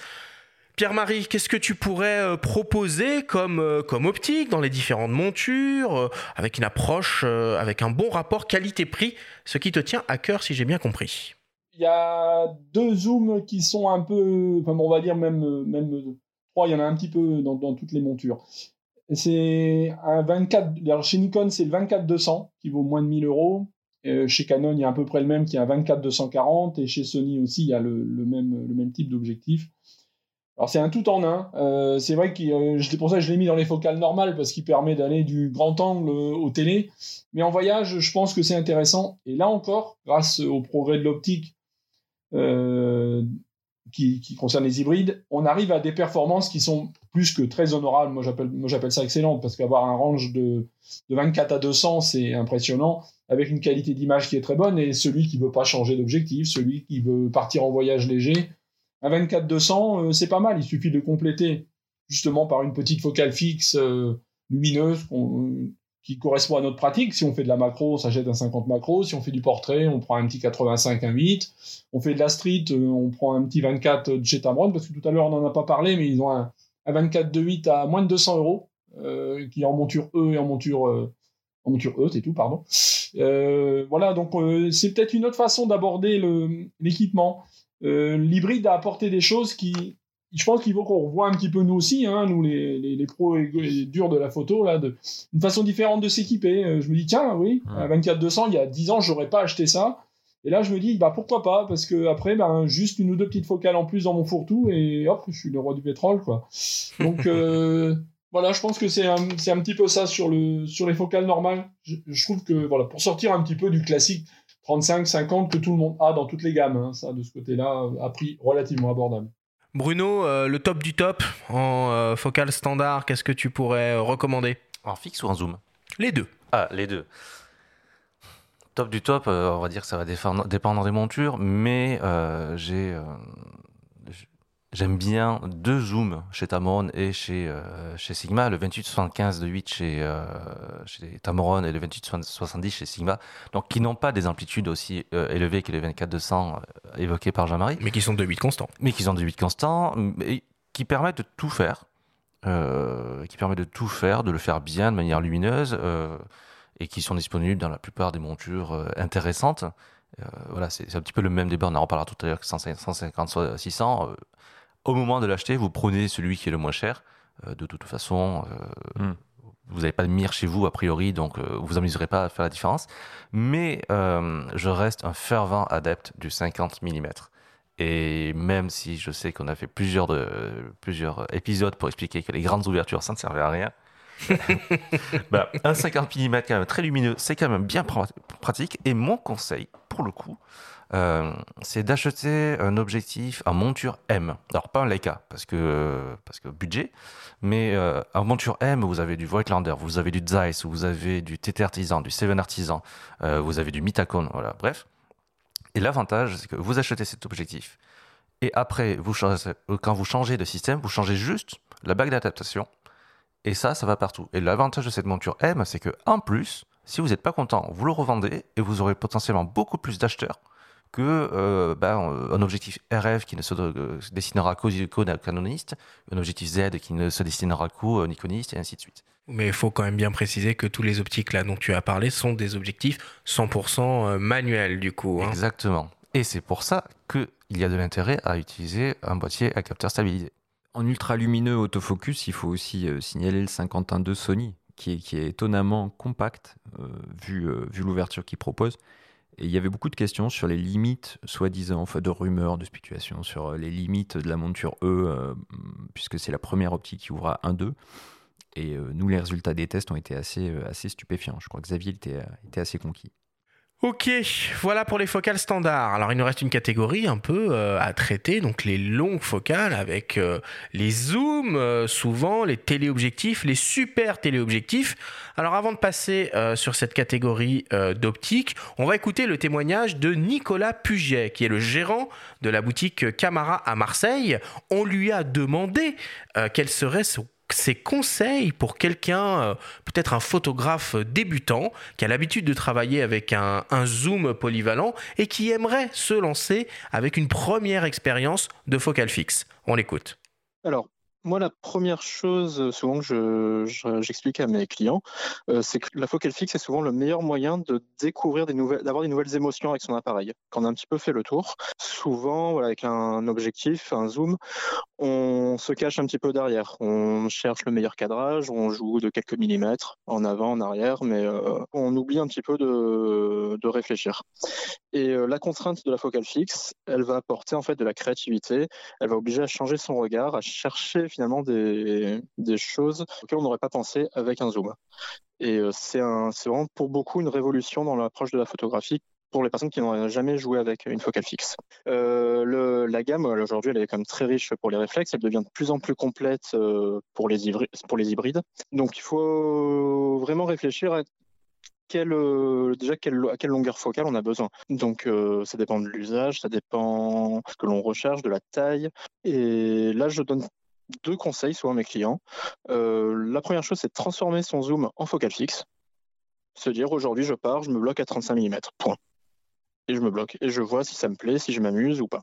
Pierre-Marie, qu'est-ce que tu pourrais proposer comme, comme optique dans les différentes montures, avec une approche, avec un bon rapport qualité-prix, ce qui te tient à cœur si j'ai bien compris? Il y a deux zooms qui sont un peu, enfin, on va dire même, même trois, il y en a un petit peu dans, toutes les montures. C'est un 24, alors chez Nikon, c'est le 24-200 qui vaut moins de 1000 euros. Euh, chez Canon, il y a à peu près le même qui est un 24-240 et chez Sony aussi, il y a le, même, type d'objectif. Alors c'est un tout en un. Euh, c'est vrai que euh, pour ça que je l'ai mis dans les focales normales parce qu'il permet d'aller du grand angle au télé. Mais en voyage, je pense que c'est intéressant. Et là encore, grâce au progrès de l'optique euh, qui, concerne les hybrides, on arrive à des performances qui sont plus que très honorables. Moi, j'appelle, ça excellent parce qu'avoir un range de, de 24 à 200, c'est impressionnant, avec une qualité d'image qui est très bonne. Et celui qui veut pas changer d'objectif, celui qui veut partir en voyage léger, un 24-200, euh, c'est pas mal. Il suffit de compléter justement par une petite focale fixe euh, lumineuse qui correspond à notre pratique. Si on fait de la macro, on s'achète un 50 macro. Si on fait du portrait, on prend un petit 85, un 8. On fait de la street, euh, on prend un petit 24 de chez Tamron, parce que tout à l'heure, on n'en a pas parlé, mais ils ont un, 24 de 8 à moins de 200 euros, euh, qui est en monture E et en monture, euh, en monture E, c'est tout, pardon. voilà, donc c'est peut-être une autre façon d'aborder l'équipement. L'hybride a apporté des choses qui, je pense qu'il faut qu'on revoie un petit peu nous aussi, hein, nous les, les, les pros et, durs de la photo, là, de, une façon différente de s'équiper. Euh, je me dis, tiens, oui, à 24-200, il y a 10 ans, j'aurais pas acheté ça. Et là, je me dis, bah pourquoi pas Parce que après, ben, juste une ou deux petites focales en plus dans mon fourre-tout, et hop, je suis le roi du pétrole, quoi. Donc, euh, voilà, je pense que c'est un, c'est un petit peu ça sur, le, sur les focales normales. Je, je, trouve que, voilà, pour sortir un petit peu du classique 35, 50 que tout le monde a dans toutes les gammes, hein, ça, de ce côté-là, à prix relativement abordable. Bruno, euh, le top du top en euh, focal standard, qu'est-ce que tu pourrais euh, recommander? En fixe ou en zoom? Les deux. Ah, les deux. Top du top, on va dire que ça va dépendre des montures, mais j'ai J'aime bien deux zooms chez Tamron et chez, euh, chez Sigma, le 28-75 de 8 chez, euh, chez Tamron et le 28-70 chez Sigma, donc qui n'ont pas des amplitudes aussi euh, élevées que les 24-200 évoqués par Jean-Marie. Mais qui sont de 8 constants. Mais qui sont de 8 constants, et qui permettent de tout faire, qui permettent de tout faire, de le faire bien, de manière lumineuse, et qui sont disponibles dans la plupart des montures intéressantes. voilà, c'est un petit peu le même débat, on en reparlera tout à l'heure que 150, 600 au moment de l'acheter, vous prenez celui qui est le moins cher. Euh, de toute façon, euh, hmm. vous n'avez pas de mire chez vous, a priori, donc euh, vous amuserez pas à faire la différence. Mais je reste un fervent adepte du 50 mm. Et même si je sais qu'on a fait plusieurs, de, plusieurs épisodes pour expliquer que les grandes ouvertures, ça ne servait à rien. bah, un 50 mm quand même très lumineux, c'est quand même bien pratique. Et mon conseil, pour le coup, euh, c'est d'acheter un objectif en monture M. Alors pas un Leica, parce que, parce que budget, mais euh, monture M, vous avez du Voigtlander, vous avez du Zeiss, vous avez du TT Artisan, du Seven Artisan, euh, vous avez du Mitacone, voilà, bref. Et l'avantage, c'est que vous achetez cet objectif. Et après, quand vous changez de système, vous changez juste la bague d'adaptation. Et ça, ça va partout. Et l'avantage de cette monture M, c'est que en plus, si vous n'êtes pas content, vous le revendez et vous aurez potentiellement beaucoup plus d'acheteurs que euh, ben, un objectif RF qui ne se euh, dessinera qu'aux canonistes, un objectif Z qui ne se dessinera qu'aux niconistes et ainsi de suite. Mais il faut quand même bien préciser que tous les optiques là dont tu as parlé sont des objectifs 100% euh, manuels du coup. Hein. Exactement. Et c'est pour ça qu'il y a de l'intérêt à utiliser un boîtier à capteur stabilisé. En ultra lumineux autofocus, il faut aussi euh, signaler le 51.2 Sony, qui est, qui est, étonnamment compact euh, vu, vu l'ouverture qu'il propose. Et il y avait beaucoup de questions sur les limites, soi-disant, enfin, de rumeurs, de spéculations, sur les limites de la monture E, puisque c'est la première optique qui ouvre à 1.2. Et euh, nous, les résultats des tests ont été assez, euh, stupéfiants. Je crois que Xavier euh, était assez conquis. Ok, voilà pour les focales standards. Alors il nous reste une catégorie un peu à traiter, donc les longues focales avec les zooms, souvent les téléobjectifs, les super téléobjectifs. Alors avant de passer sur cette catégorie d'optique, on va écouter le témoignage de Nicolas Puget, qui est le gérant de la boutique Camara à Marseille. On lui a demandé quel serait son ses conseils pour quelqu'un, euh, peut-être un photographe débutant, qui a l'habitude de travailler avec un, zoom polyvalent et qui aimerait se lancer avec une première expérience de focal fixe. On l'écoute. Alors, moi, la première chose, euh, souvent que j'explique à mes clients, euh, c'est que la focale fixe est souvent le meilleur moyen de découvrir des nouvelles, d'avoir des nouvelles émotions avec son appareil. Quand on a un petit peu fait le tour, souvent, avec un objectif, un zoom, on se cache un petit peu derrière. On cherche le meilleur cadrage, on joue de quelques millimètres en avant, en arrière, mais euh, on oublie un petit peu de, de réfléchir. Et la contrainte de la focale fixe, elle va apporter en fait de la créativité. Elle va obliger à changer son regard, à chercher finalement des, choses auxquelles on n'aurait pas pensé avec un zoom. Et euh, c'est vraiment pour beaucoup une révolution dans l'approche de la photographie pour les personnes qui n'ont jamais joué avec une focale fixe. Euh, la gamme, aujourd'hui, elle est quand même très riche pour les réflexes. Elle devient de plus en plus complète euh, pour, les hybrides. Donc, il faut vraiment réfléchir à quelle, déjà à quelle longueur focale on a besoin. Donc ça dépend de l'usage, ça dépend de ce que l'on recherche, de la taille. Et là, je donne deux conseils souvent à mes clients. Euh, la première chose, c'est de transformer son zoom en focale fixe. Se dire aujourd'hui, je pars, je me bloque à 35 mm. Point et je me bloque et je vois si ça me plaît, si je m'amuse ou pas.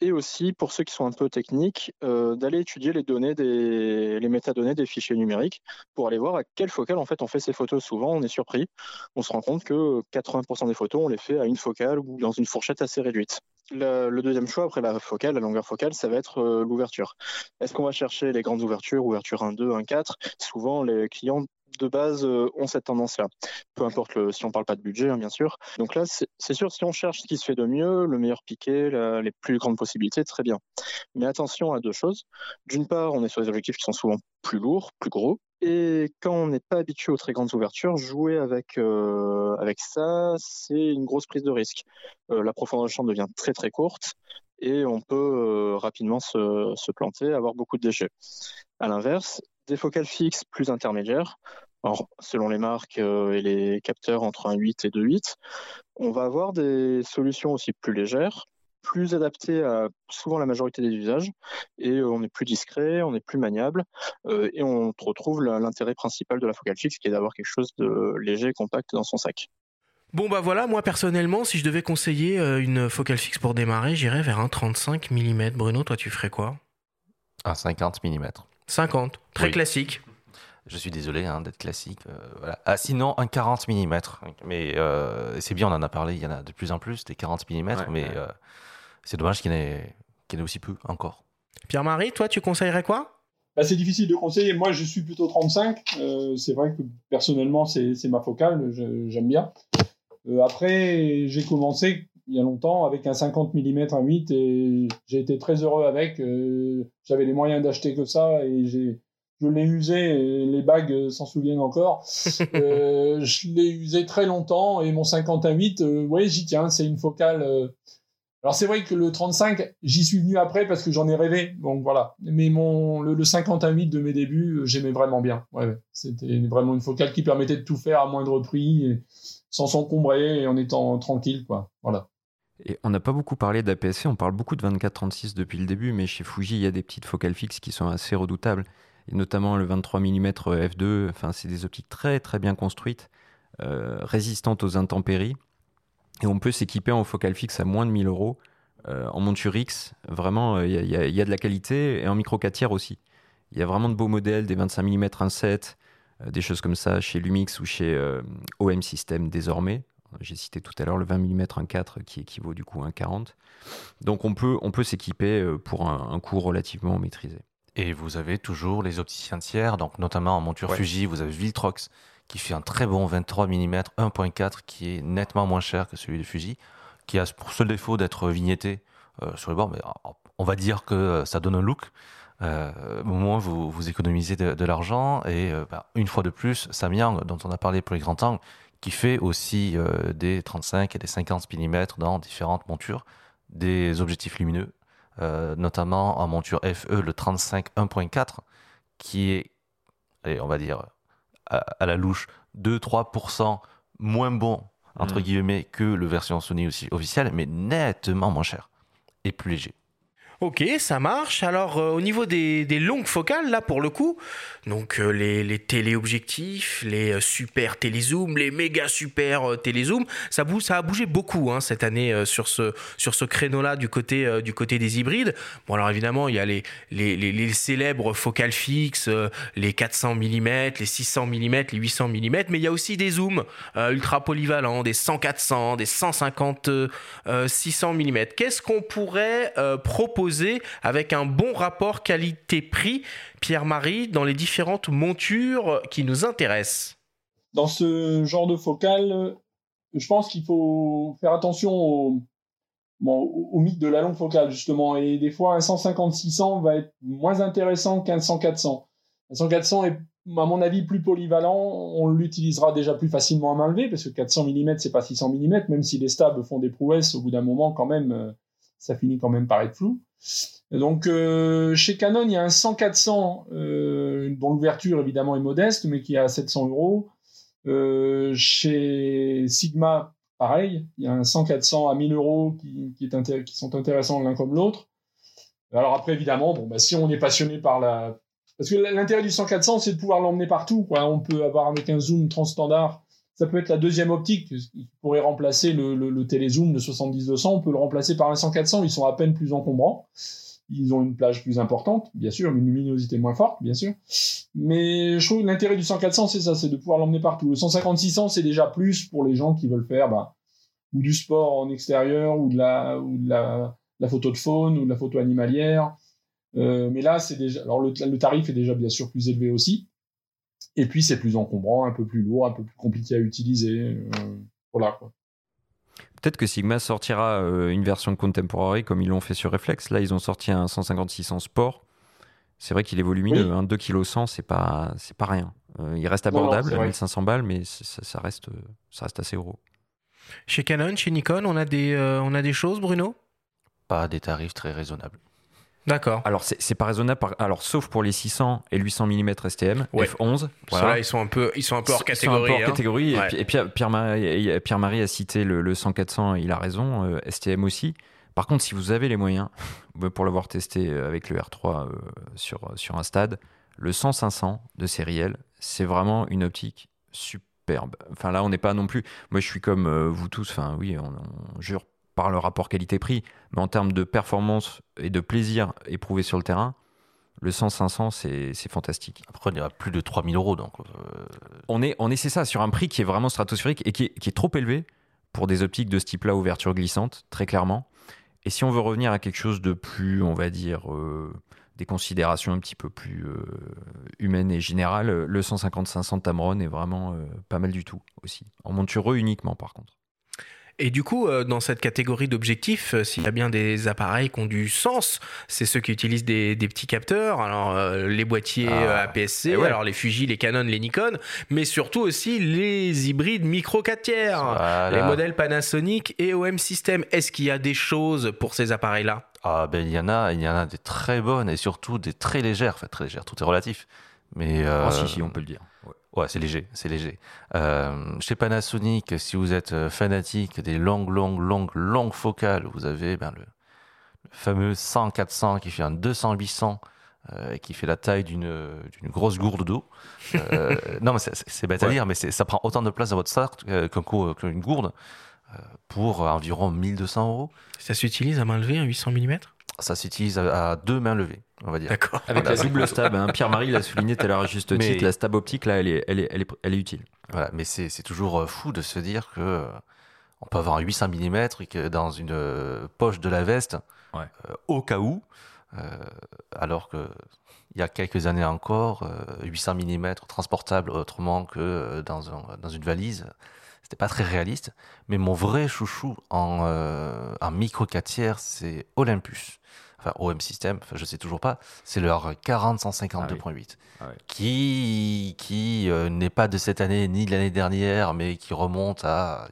Et aussi pour ceux qui sont un peu techniques, euh, d'aller étudier les données des les métadonnées des fichiers numériques pour aller voir à quelle focale en fait on fait ces photos. Souvent on est surpris, on se rend compte que 80% des photos on les fait à une focale ou dans une fourchette assez réduite. Le, deuxième choix après la focale, la longueur focale, ça va être euh, l'ouverture. Est-ce qu'on va chercher les grandes ouvertures, ouverture 1, 2, 1, 4 Souvent les clients de base euh, ont cette tendance-là. Peu importe si on parle pas de budget, hein, bien sûr. Donc là, c'est sûr, si on cherche ce qui se fait de mieux, le meilleur piqué, les plus grandes possibilités, très bien. Mais attention à deux choses. D'une part, on est sur des objectifs qui sont souvent plus lourds, plus gros. Et quand on n'est pas habitué aux très grandes ouvertures, jouer avec, euh, avec ça, c'est une grosse prise de risque. Euh, la profondeur de champ devient très très courte et on peut rapidement se, se planter, avoir beaucoup de déchets. À l'inverse, des focales fixes plus intermédiaires, selon les marques euh, et les capteurs entre 1.8 et 2.8, on va avoir des solutions aussi plus légères, plus adaptées à souvent la majorité des usages, et euh, on est plus discret, on est plus maniable, euh, et on retrouve l'intérêt principal de la focale fixe, qui est d'avoir quelque chose de léger et compact dans son sac. Bon bah voilà, moi personnellement, si je devais conseiller une focale fixe pour démarrer, j'irais vers un 35 mm. Bruno, toi tu ferais quoi? Un 50 mm. 50, très classique. Je suis désolé hein, d'être classique. Euh, voilà. Ah, sinon, un 40 mm. Mais euh, c'est bien, on en a parlé, il y en a de plus en plus, des 40 mm, mais euh, c'est dommage qu'il y, en ait, aussi peu encore. Pierre-Marie, toi, tu conseillerais quoi? Bah, C'est difficile de conseiller. Moi, je suis plutôt 35. c'est vrai que personnellement, c'est ma focale, j'aime bien. après, j'ai commencé il y a longtemps avec un 50 mm 1.8 et j'ai été très heureux avec. J'avais les moyens d'acheter que ça et j'ai je l'ai usé, et les bagues s'en souviennent encore. euh, je l'ai usé très longtemps et mon 58, euh, ouais, j'y tiens, c'est une focale. Alors c'est vrai que le 35, j'y suis venu après parce que j'en ai rêvé, donc voilà. Mais mon le, le 58 de mes débuts, euh, j'aimais vraiment bien. C'était vraiment une focale qui permettait de tout faire à moindre prix, sans s'encombrer et en étant tranquille, quoi. Voilà. Et on n'a pas beaucoup parlé d'APS-C, on parle beaucoup de 24-36 depuis le début, mais chez Fuji, il y a des petites focales fixes qui sont assez redoutables notamment le 23 mm f2. Enfin, c'est des optiques très très bien construites, euh, résistantes aux intempéries. Et on peut s'équiper en focale fixe à moins de 1000 euros. Euh, en monture X, vraiment, il y, y, a de la qualité et en micro 4 tiers aussi. Il y a vraiment de beaux modèles, des 25 mm 1.7, euh, des choses comme ça chez Lumix ou chez euh, OM System désormais. J'ai cité tout à l'heure le 20 mm 1.4 qui équivaut du coup à 1.40. Donc on peut, on peut s'équiper euh, pour un, un coût relativement maîtrisé. Et vous avez toujours les opticiens tiers, donc notamment en monture Ouais. Fuji, vous avez Viltrox qui fait un très bon 23 mm 1.4 qui est nettement moins cher que celui de Fuji, qui a pour seul défaut d'être vignetté euh, sur le bord, mais euh, on va dire que ça donne un look. Euh, au moins, vous, vous économisez de, l'argent. Et euh, bah, une fois de plus, Samyang, dont on a parlé pour les grands angles, qui fait aussi euh, des 35 et des 50 mm dans différentes montures, des objectifs lumineux, euh, notamment en monture FE, le 35 1.4, qui est, allez, on va dire, à, à la louche, 2-3% moins bon, entre Mhm. guillemets, que le version Sony aussi officielle, mais nettement moins cher et plus léger. Ok, ça marche. Alors, euh, au niveau des, des longues focales, là, pour le coup, donc euh, les, téléobjectifs, les euh, super télézooms, les méga super télézooms, ça, bouge, ça a bougé beaucoup hein, cette année sur ce, sur ce créneau-là du, côté du côté des hybrides. Bon, alors évidemment, il y a les, les, les, célèbres focales fixes, les 400 mm, les 600 mm, les 800 mm, mais il y a aussi des zooms ultra polyvalents, des 100-400, des 150 euh, 600 mm. Qu'est-ce qu'on pourrait euh, avec un bon rapport qualité-prix, Pierre-Marie, dans les différentes montures qui nous intéressent Dans ce genre de focale, je pense qu'il faut faire attention au, mythe de la longue focale, justement. Et des fois, un 150-600 va être moins intéressant qu'un 100-400. Un 100-400 est, à mon avis, plus polyvalent. On l'utilisera déjà plus facilement à main levée, parce que 400 mm, c'est pas 600 mm, même si les stabs font des prouesses, au bout d'un moment, quand même, euh, ça finit quand même par être flou. Donc, euh, chez Canon, il y a un 100-400, euh, dont l'ouverture, évidemment, est modeste, mais qui est à 700 euros. Euh, chez Sigma, pareil, il y a un 100-400 à 1000 euros qui, sont intéressants l'un comme l'autre. Alors après, évidemment, bon, bah, si on est passionné par la... Parce que l'intérêt du 100-400, c'est de pouvoir l'emmener partout. On peut avoir avec un zoom transstandard, ça peut être la deuxième optique qui pourrait remplacer le, télézoom de 70-200. On peut le remplacer par un 100-400, ils sont à peine plus encombrants. Ils ont une plage plus importante, bien sûr, une luminosité moins forte, bien sûr. Mais je trouve que l'intérêt du 100-400, c'est ça, c'est de pouvoir l'emmener partout. Le 150-600, c'est déjà plus pour les gens qui veulent faire bah, ou du sport en extérieur, ou de la, ou de la, la photo de faune, ou de la photo animalière. Euh, mais là, c'est déjà. Alors, le, tarif est déjà bien sûr plus élevé aussi. Et puis, c'est plus encombrant, un peu plus lourd, un peu plus compliqué à utiliser. Euh, voilà, quoi. Peut-être que Sigma sortira euh, une version contemporary comme ils l'ont fait sur Reflex. Là, ils ont sorti un 156 sport. C'est vrai qu'il est volumineux, Oui. hein, 2 kg 100, c'est pas c'est pas rien. Euh, il reste Non, non, abordable, vrai. 1500 balles, mais ça, ça reste ça reste assez gros. Chez Canon, chez Nikon, on a des, euh, on a des choses, Bruno? Pas des tarifs très raisonnables. D'accord. Alors c'est pas raisonnable, par- alors sauf pour les 600 et 800 mm STM, Ouais. f11. Ceux-là, ils sont un peu, ils sont un peu hors peu hein. catégorie. Et Ouais. Pierre-Marie a cité le, le 100-400, il a raison, euh, STM aussi. Par contre, si vous avez les moyens, pour l'avoir testé euh, avec le R3 euh, sur, sur un stade, le 100-500 de série L, c'est vraiment une optique superbe. Enfin là, on n'est pas non plus. Moi, je suis comme euh, vous tous. Enfin, oui, on, on jure par le rapport qualité-prix, mais en termes de performance et de plaisir éprouvé sur le terrain, le 100-500, c'est c'est fantastique. Après, on est à plus de 3000 euros, donc euh, On est, on est c'est ça, sur un prix qui est vraiment stratosphérique et qui est, qui est trop élevé pour des optiques de ce type-là, ouverture glissante, très clairement. Et si on veut revenir à quelque chose de plus, on va dire, euh, des considérations un petit peu plus euh, humaines et générales, le 150-500 Tamron est vraiment pas mal du tout aussi. En montureux uniquement, par contre. Et du coup, euh, dans cette catégorie d'objectifs, euh, s'il y a bien des appareils qui ont du sens, c'est ceux qui utilisent des, des petits capteurs, alors euh, les boîtiers Ah, APS-C, ouais. alors les Fuji, les Canon, les Nikon, mais surtout aussi les hybrides micro 4 tiers, Voilà. les modèles Panasonic et OM System. Est-ce qu'il y a des choses pour ces appareils-là? Ah ben il y en a, il y en a des très bonnes et surtout des très légères. Enfin très légères, tout est relatif. Mais euh, Ah, si, si, on peut le dire. Ouais. C'est léger, c'est léger. Euh, chez Panasonic, si vous êtes euh, fanatique des longues, longues, longues, longues focales, vous avez ben, le, le fameux 100-400 qui fait un 200-800 euh, et qui fait la taille d'une grosse gourde d'eau. Euh, non, mais c'est- bête à dire, mais ça prend autant de place dans votre sac qu'une gourde pour environ 1200 euros. Ça s'utilise à main levée, un 800 mm Ça s'utilise à, à deux mains levées, on va dire. D'accord. Avec la double stab, hein. Pierre-Marie l'a souligné tout à l'heure à juste Mais- titre, la stab optique, là, elle est, elle est, elle est, elle est utile. Voilà, mais c'est c'est toujours euh, fou de se dire que euh, on peut avoir un 800 mm et que dans une euh, poche de la veste, Ouais. euh, au cas où, euh, alors que il y a quelques années encore, euh, 800 mm transportable autrement que dans, un- dans une valise, c'était pas très réaliste. Mais mon vrai chouchou en, euh, en micro 4 tiers, c'est Olympus. Enfin, OM System, enfin, je sais toujours pas, c'est leur 40-152.8 Ah ouais. qui, qui euh, n'est pas de cette année ni de l'année dernière, mais qui remonte à.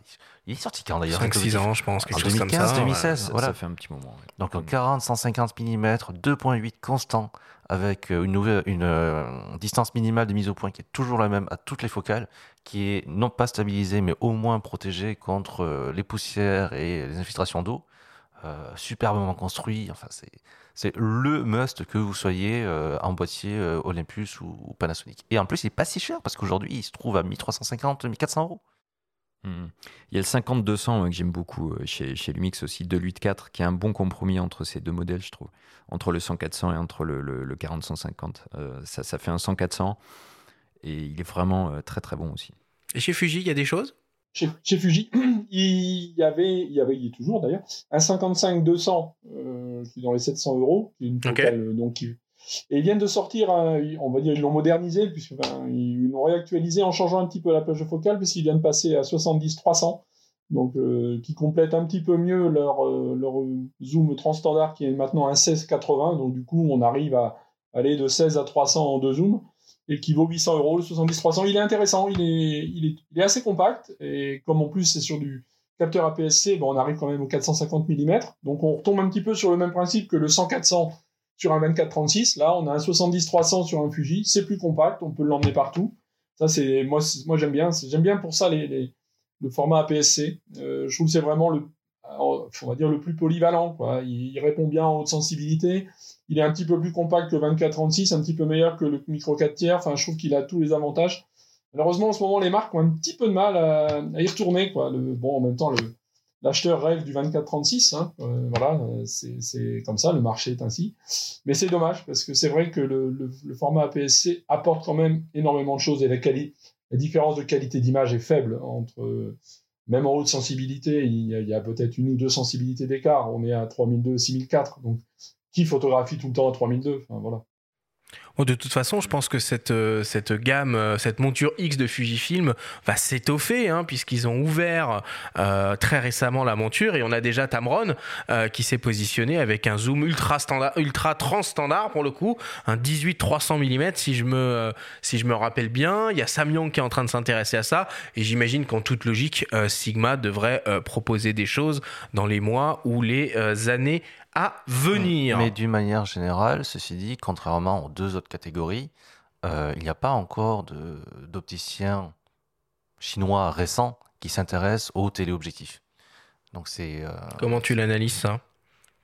Il est sorti quand d'ailleurs? 5-6 ans, je pense, quelque En chose comme 2015, ça. 2016, Ça, voilà. ça fait un petit moment. ouais. Donc en 40-150 mm, 2.8 constant, avec euh, une, nouvelle, une euh, distance minimale de mise au point qui est toujours la même à toutes les focales, qui est non pas stabilisée, mais au moins protégée contre euh, les poussières et les infiltrations d'eau. Euh, superbement construit, enfin c'est c'est le must que vous soyez euh, en boîtier euh, Olympus ou, ou Panasonic. Et en plus, il est pas si cher parce qu'aujourd'hui, il se trouve à 1350, 1400 euros. Mhm. Il y a le 50-200 ouais, que j'aime beaucoup euh, chez, chez Lumix aussi, de 8.4, qui est un bon compromis entre ces deux modèles, je trouve. Entre le 100-400 et entre le, le, le 40-150. Euh, ça, ça fait un 100-400 et il est vraiment euh, très très bon aussi. Et chez Fuji, il y a des choses? Chez, chez Fuji, il y avait, il y avait, il y a toujours d'ailleurs, un 55-200 euh, qui est dans les 700 euros, qui est une Ok. focale, euh, donc qui- Et ils viennent de sortir, un- on va dire, ils l'ont modernisé, puisque ben, ils l'ont réactualisé en changeant un petit peu la plage de focale, puisqu'ils viennent passer à 70-300, donc euh, qui complète un petit peu mieux leur, euh, leur zoom transstandard qui est maintenant un 16-80, donc du coup on arrive à aller de 16 à 300 en deux zooms et qui vaut 800 euros, le 70-300. Il est intéressant, il est, il, est, assez compact, et comme en plus c'est sur du capteur APS-C, ben, on arrive quand même au 450 mm, donc on retombe un petit peu sur le même principe que le 100-400 sur un 24-36. Là, on a un 70-300 sur un Fuji, c'est plus compact, on peut l'emmener partout. Ça, c'est moi, moi j'aime bien, j'aime bien pour ça les, le format APS-C. Euh, je trouve que c'est vraiment le, on va dire le plus polyvalent. Quoi. Il, il répond bien en haute sensibilité. Il est un petit peu plus compact que le 24-36, un petit peu meilleur que le micro 4 tiers. Enfin, je trouve qu'il a tous les avantages. Malheureusement, en ce moment, les marques ont un petit peu de mal à, y retourner. Quoi. Le, bon, en même temps, l'acheteur rêve du 24-36. Hein. Euh, voilà, c'est, comme ça, le marché est ainsi. Mais c'est dommage parce que c'est vrai que le, format APS-C apporte quand même énormément de choses et la, la différence de qualité d'image est faible entre. même en haute sensibilité, il y a, peut-être une ou deux sensibilités d'écart. On est à 3002, 6004. Donc, qui photographie tout le temps à 3002 enfin, voilà. Bon, de toute façon, je pense que cette, euh, gamme, euh, cette monture X de Fujifilm va s'étoffer, hein, puisqu'ils ont ouvert euh, très récemment la monture et on a déjà Tamron qui s'est positionné avec un zoom ultra standard, ultra transstandard pour le coup, un 18-300 mm si je me rappelle bien. Il y a Samyang qui est en train de s'intéresser à ça et j'imagine qu'en toute logique, Sigma devrait proposer des choses dans les mois ou les années à venir. Mais d'une manière générale, ceci dit, contrairement aux deux autres catégories, euh, il n'y a pas encore d'opticiens chinois récents qui s'intéressent aux téléobjectifs. Donc c'est euh, Comment tu l'analyses ça?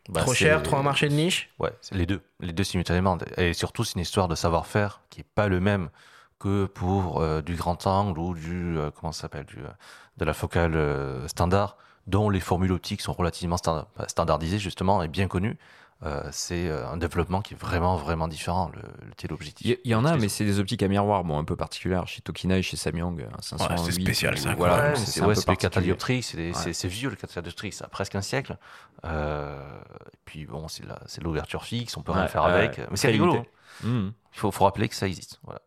bah, Trop cher, trop un marché de niche? Ouais, c'est les deux, les deux simultanément. Et surtout, c'est une histoire de savoir-faire qui est pas le même que pour euh, du grand angle ou du comment s'appelle, de la focale standard, dont les formules optiques sont relativement sta- standardisées justement et bien connues. Euh, c'est euh, un développement qui est vraiment vraiment différent le, le téléobjectif. Il y, en a, Les mais c'est des optiques à miroir, bon, un peu particulières chez Tokina et chez Samyang. un 508, c'est spécial, ça. Voilà, Ouais, c'est ouais, peu c'est le particulier. catadioptrique, c'est Ouais. vieux le catadioptrique, ça a presque un siècle. Euh, et puis bon, c'est la- c'est l'ouverture fixe, on peut rien Ouais, faire ouais, avec. ouais. Mais c'est rigolo. limité. Mhm. Il faut, faut rappeler que ça existe. Voilà.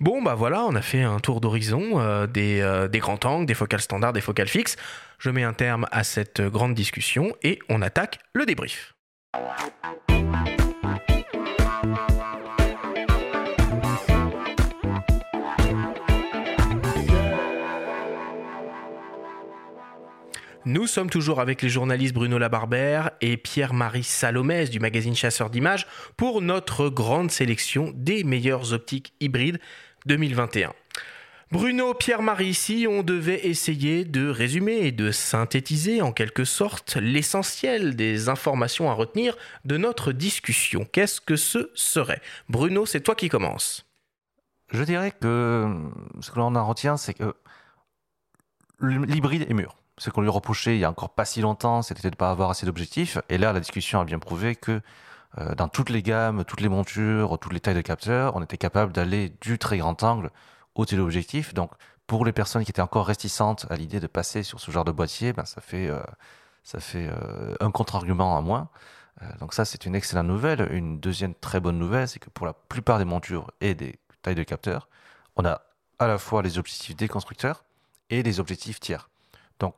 Bon, bah voilà, on a fait un tour d'horizon euh, des, euh, des grands angles, des focales standards, des focales fixes. Je mets un terme à cette grande discussion et on attaque le débrief. Nous sommes toujours avec les journalistes Bruno Labarbère et Pierre-Marie Salomès du magazine Chasseur d'images pour notre grande sélection des meilleures optiques hybrides 2021. Bruno, Pierre-Marie, si on devait essayer de résumer et de synthétiser en quelque sorte l'essentiel des informations à retenir de notre discussion, qu'est-ce que ce serait? Bruno, c'est toi qui commences. Je dirais que ce que l'on en retient, c'est que l'hybride est mûr ce qu'on lui reprochait il y a encore pas si longtemps, c'était de ne pas avoir assez d'objectifs. Et là, la discussion a bien prouvé que euh, dans toutes les gammes, toutes les montures, toutes les tailles de capteurs, on était capable d'aller du très grand angle au téléobjectif. Donc, pour les personnes qui étaient encore réticentes à l'idée de passer sur ce genre de boîtier, ben, ça fait, euh, ça fait euh, un contre-argument à moins. donc ça, c'est une excellente nouvelle. Une deuxième très bonne nouvelle, c'est que pour la plupart des montures et des tailles de capteurs, on a à la fois les objectifs des constructeurs et les objectifs tiers. Donc,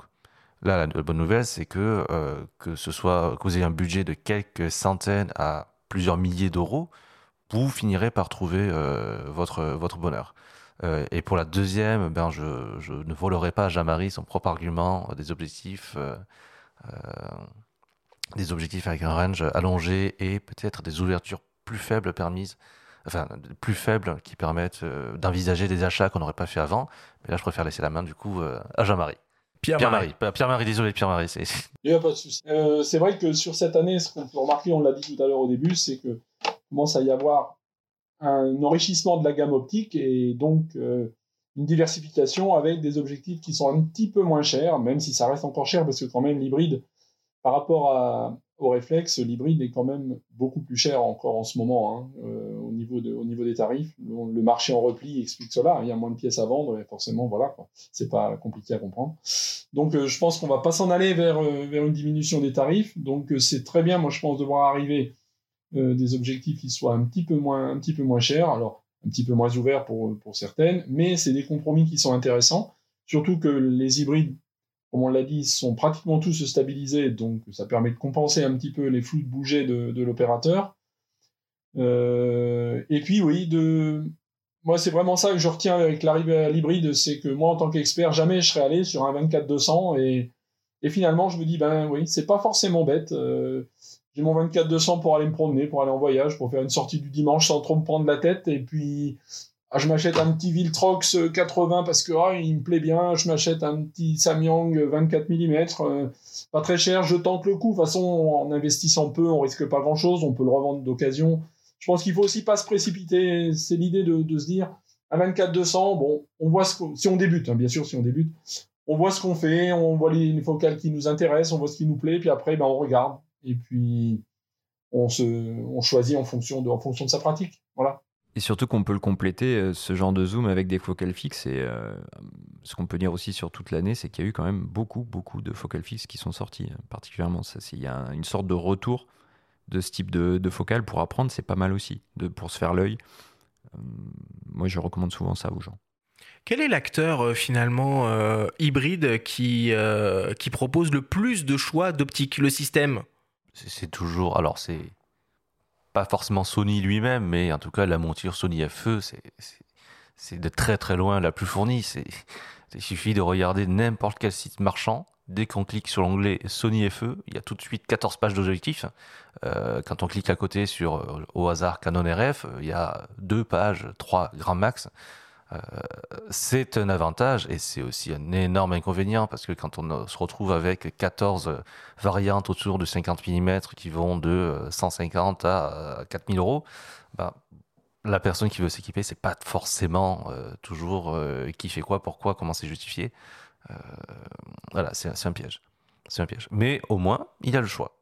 Là, la bonne nouvelle, c'est que euh, que ce soit que vous ayez un budget de quelques centaines à plusieurs milliers d'euros, vous finirez par trouver euh, votre votre bonheur. Euh, et pour la deuxième, ben je, ne volerai pas à Jean-Marie son propre argument des objectifs des objectifs avec un range allongé et peut-être des ouvertures plus faibles permises enfin plus faibles qui permettent d'envisager des achats qu'on n'aurait pas fait avant. Mais là, je préfère laisser la main du coup à Jean-Marie. Pierre-Marie. Pierre-Marie, désolé, Pierre-Marie. Il n'y a pas de souci. Euh, c'est vrai que sur cette année, ce qu'on peut remarquer, on l'a dit tout à l'heure au début, c'est que commence à y avoir un enrichissement de la gamme optique et donc euh, une diversification avec des objectifs qui sont un petit peu moins chers, même si ça reste encore cher parce que quand même l'hybride, par rapport à, au réflexe, l'hybride est quand même beaucoup plus cher encore en ce moment hein, euh, au, au niveau des tarifs. Le, marché en repli explique cela. Il y a moins de pièces à vendre forcément, voilà, c'est pas compliqué à comprendre. Donc, euh, je pense qu'on va pas s'en aller vers, euh, vers une diminution des tarifs. Donc, c'est très bien, moi, je pense, de voir arriver des objectifs qui soient un petit peu moins, un petit peu moins chers. Alors, un petit peu moins ouverts pour, pour certaines, mais c'est des compromis qui sont intéressants. Surtout que les hybrides comme on l'a dit, sont pratiquement tous stabilisés, donc ça permet de compenser un petit peu les flous de bouger de, l'opérateur. Euh, et puis oui, de... moi c'est vraiment ça que je retiens avec l'arrivée à l'hybride, c'est que moi en tant qu'expert, jamais je serais allé sur un 24-200 et, et finalement je me dis, ben oui, c'est pas forcément bête. Euh, j'ai mon 24-200 pour aller me promener, pour aller en voyage, pour faire une sortie du dimanche sans trop me prendre la tête, et puis ah, je m'achète un petit Viltrox 80 euh, parce que ah, il me plaît bien. Je m'achète un petit Samyang 24 mm, pas très cher. Je tente le coup. De toute façon, en investissant peu, on risque pas grand chose. On peut le revendre d'occasion. Je pense qu'il faut aussi pas se précipiter. C'est l'idée de, se dire à 24 200. Bon, on voit si on débute, hein, bien sûr, si on débute, on voit ce qu'on fait, on voit les, les, focales qui nous intéressent, on voit ce qui nous plaît, puis après, ben on regarde et puis on choisit en fonction de, en fonction de sa pratique. Voilà. Et surtout qu'on peut le compléter, euh, ce genre de zoom, avec des focales fixes. Et euh, ce qu'on peut dire aussi sur toute l'année, c'est qu'il y a eu quand même beaucoup, beaucoup de focales fixes qui sont sorties, hein, particulièrement. Ça, il y a une sorte de retour de ce type de, de focale pour apprendre, c'est pas mal aussi, de, pour se faire l'œil. Euh, moi, je recommande souvent ça aux gens. Quel est l'acteur finalement hybride qui, qui propose le plus de choix d'optique Le système? C'est toujours. Alors, c'est pas forcément Sony lui-même, mais en tout cas la monture Sony FE, c'est de très très loin la plus fournie. Il suffit de regarder n'importe quel site marchand. Dès qu'on clique sur l'onglet Sony FE, il y a tout de suite 14 pages d'objectifs. Euh, quand on clique à côté sur euh, au hasard Canon RF, il y a deux pages, trois grand max. Euh, c'est un avantage et c'est aussi un énorme inconvénient parce que quand on se retrouve avec 14 variantes autour de 50 mm qui vont de 150 à 4000 euros, bah, la personne qui veut s'équiper, c'est pas forcément euh, toujours euh, qui fait quoi, pourquoi, comment c'est justifié. Voilà, c'est un piège. C'est un piège. Mais au moins, il a le choix.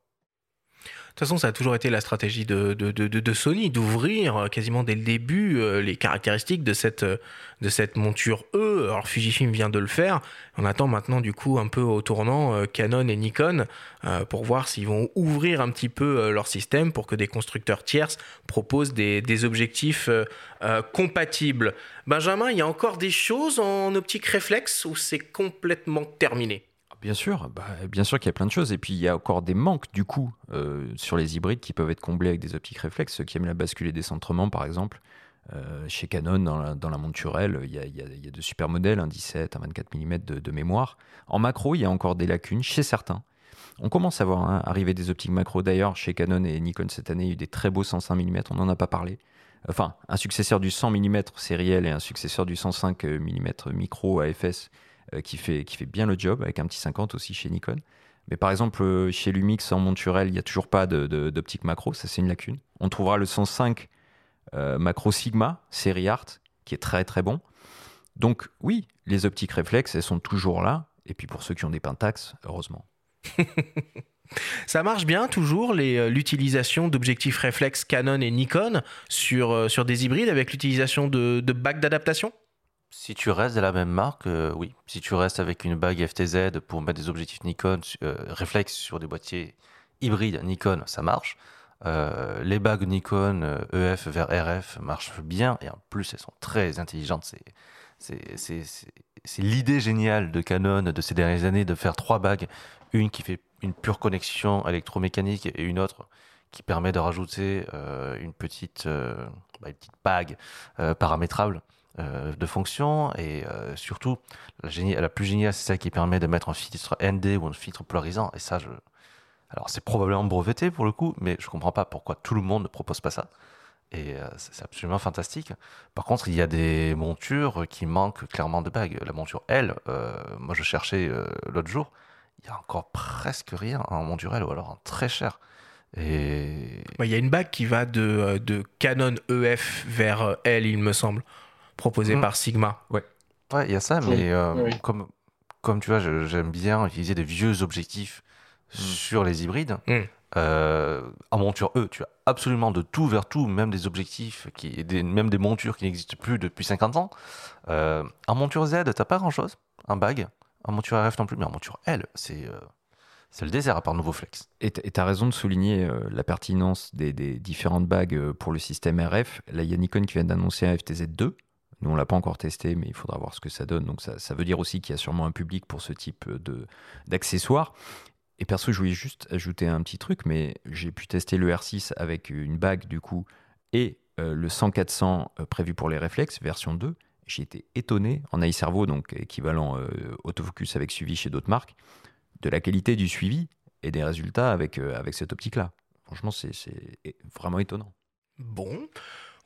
Toute façon, ça a toujours été la stratégie de, de, de, de Sony d'ouvrir euh, quasiment dès le début euh, les caractéristiques de cette, euh, de cette monture E. Alors Fujifilm vient de le faire. On attend maintenant du coup un peu au tournant Canon et Nikon pour voir s'ils vont ouvrir un petit peu leur système pour que des constructeurs tierces proposent des, des objectifs compatibles. Benjamin, il y a encore des choses en optique réflexe ou c'est complètement terminé? Bien sûr, bah, bien sûr qu'il y a plein de choses. Et puis il y a encore des manques du coup euh, sur les hybrides qui peuvent être comblés avec des optiques réflexes. Ceux qui aiment la bascule et décentrement par exemple. Euh, chez Canon, dans la, dans la monturelle, il y, a, de super modèles, un 17, un 24 mm de, mémoire. En macro, il y a encore des lacunes chez certains. On commence à voir hein, arriver des optiques macro. D'ailleurs, chez Canon et Nikon cette année, il y a eu des très beaux 105 mm, on n'en a pas parlé. Enfin, un successeur du 100 mm sériel et un successeur du 105 mm micro AFS qui, fait, qui fait bien le job, avec un petit 50 aussi chez Nikon. Mais par exemple, euh, chez Lumix en monturel, il n'y a toujours pas d'optique macro, ça c'est une lacune. On trouvera le 105 euh, macro Sigma, série Art, qui est très très bon. Donc oui, les optiques réflexes, elles sont toujours là. Et puis pour ceux qui ont des pentax, heureusement. Ça marche bien toujours l'utilisation d'objectifs réflexes Canon et Nikon sur, sur des hybrides avec l'utilisation de, de bacs d'adaptation? Si tu restes de la même marque, euh, oui. Si tu restes avec une bague FTZ pour mettre des objectifs Nikon euh, sur des boîtiers hybrides Nikon, ça marche. Euh, les bagues Nikon EF vers RF marchent bien et en plus elles sont très intelligentes. C'est l'idée géniale de Canon de ces dernières années de faire trois bagues, une qui fait une pure connexion électromécanique et une autre qui permet de rajouter une petite, bah, une petite bague paramétrable. Euh, de fonction et euh, surtout la, la, plus géniale c'est celle qui permet de mettre un filtre ND ou un filtre polarisant. Et ça je alors c'est probablement breveté pour le coup mais je comprends pas pourquoi tout le monde ne propose pas ça. Et euh, c'est absolument fantastique. Par contre il y a des montures qui manquent clairement de bagues. La monture L moi je cherchais l'autre jour. Il y a encore presque rien en monture L ou alors en très cher. Et il y a une bague qui va de, de Canon EF vers L il me semble proposé mmh. par Sigma. Ouais. Ouais, il y a ça, mais euh, oui. comme, comme tu vois, j'aime bien utiliser des vieux objectifs mmh. sur les hybrides. Mmh. Euh, en monture E, tu as absolument de tout vers tout, même des objectifs, qui, des, même des montures qui n'existent plus depuis 50 ans. Euh, en monture Z, tu pas grand chose, un bag. En monture RF non plus, mais en monture L, c'est euh, c'est le désert à part nouveau flex. Et tu as raison de souligner euh, la pertinence des, des, différentes bagues pour le système RF. Là, il y a Nikon qui vient d'annoncer un FTZ2, nous, on l'a pas encore testé, mais il faudra voir ce que ça donne. Donc, ça, ça veut dire aussi qu'il y a sûrement un public pour ce type d'accessoires. Et perso, je voulais juste ajouter un petit truc, mais j'ai pu tester le R6 avec une bague, du coup, et euh, le 100-400 euh, prévu pour les réflexes, version 2. J'ai été étonné, en iServo, donc équivalent euh, autofocus avec suivi chez d'autres marques, de la qualité du suivi et des résultats avec, avec cette optique-là. Franchement, c'est vraiment étonnant. Bon.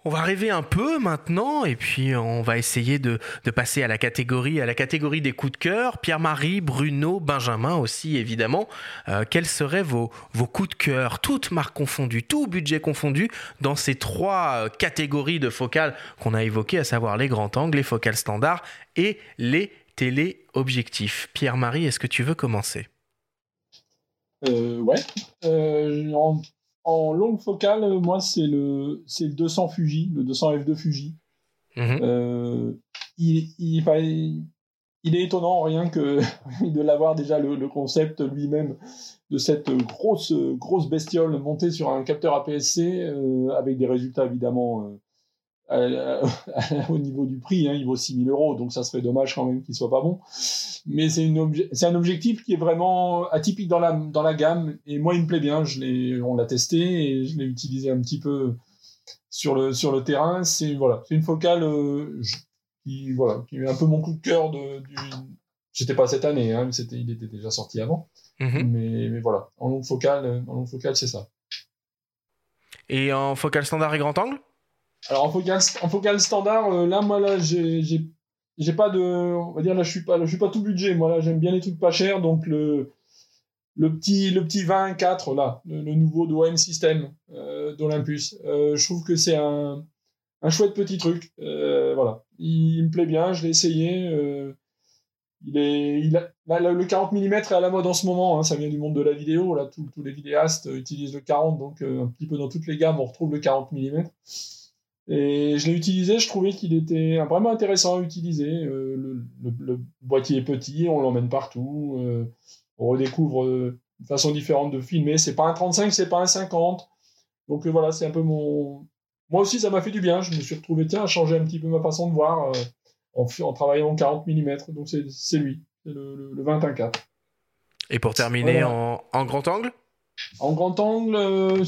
On va rêver un peu maintenant et puis on va essayer de, passer à la catégorie à la catégorie des coups de cœur. Pierre-Marie, Bruno, Benjamin aussi évidemment. Euh, quels seraient vos, coups de cœur, toutes marques confondues, tout budget confondu, dans ces trois euh, catégories de focales qu'on a évoquées, à savoir les grands angles, les focales standards et les téléobjectifs. Pierre-Marie, est-ce que tu veux commencer? Euh, Ouais. Euh, en longue focale, moi, c'est le, c'est le 200 Fuji, le 200 F2 Fuji. Mmh. Euh, il, il, il, est étonnant, rien que de l'avoir déjà le, le concept lui-même de cette grosse, grosse bestiole montée sur un capteur APS-C, euh, avec des résultats évidemment euh, au niveau du prix, hein, il vaut 6000 euros, donc ça serait dommage quand même qu'il soit pas bon. Mais c'est un objectif qui est vraiment atypique dans la, dans la gamme, et moi il me plaît bien, je on l'a testé et je l'ai utilisé un petit peu sur le, sur le terrain. C'est voilà, une focale euh, qui, voilà, qui est un peu mon coup de cœur de, du... C'était pas cette année, hein, il était déjà sorti avant. Mm-hmm. mais, mais, voilà, en longue focale, en longue focale c'est ça. Et en focale standard et grand angle? Alors en focale standard, euh, là, moi, là, j'ai, j'ai, pas de, on va dire, là, je suis pas, je suis pas tout budget. Moi, là, j'aime bien les trucs pas chers, donc le, le petit, le petit 24, là, le, nouveau d'OM System euh, d'Olympus. Euh, je trouve que c'est un, un chouette petit truc. Voilà, il, me plaît bien, je l'ai essayé. Il est, il le 40 mm est à la mode en ce moment, hein, ça vient du monde de la vidéo, là, tous les vidéastes utilisent le 40, donc un petit peu dans toutes les gammes, on retrouve le 40 mm. Et je l'ai utilisé, je trouvais qu'il était vraiment intéressant à utiliser. le, boîtier est petit, on l'emmène partout, on redécouvre une façon différente de filmer. C'est pas un 35, c'est pas un 50. Donc voilà, c'est un peu mon, moi aussi, ça m'a fait du bien. Je me suis retrouvé, tiens, à changer un petit peu ma façon de voir euh, en, en, travaillant en 40 mm. Donc, c'est lui, le, le, 21-4. Et pour terminer, en, en, grand angle? En grand angle, euh,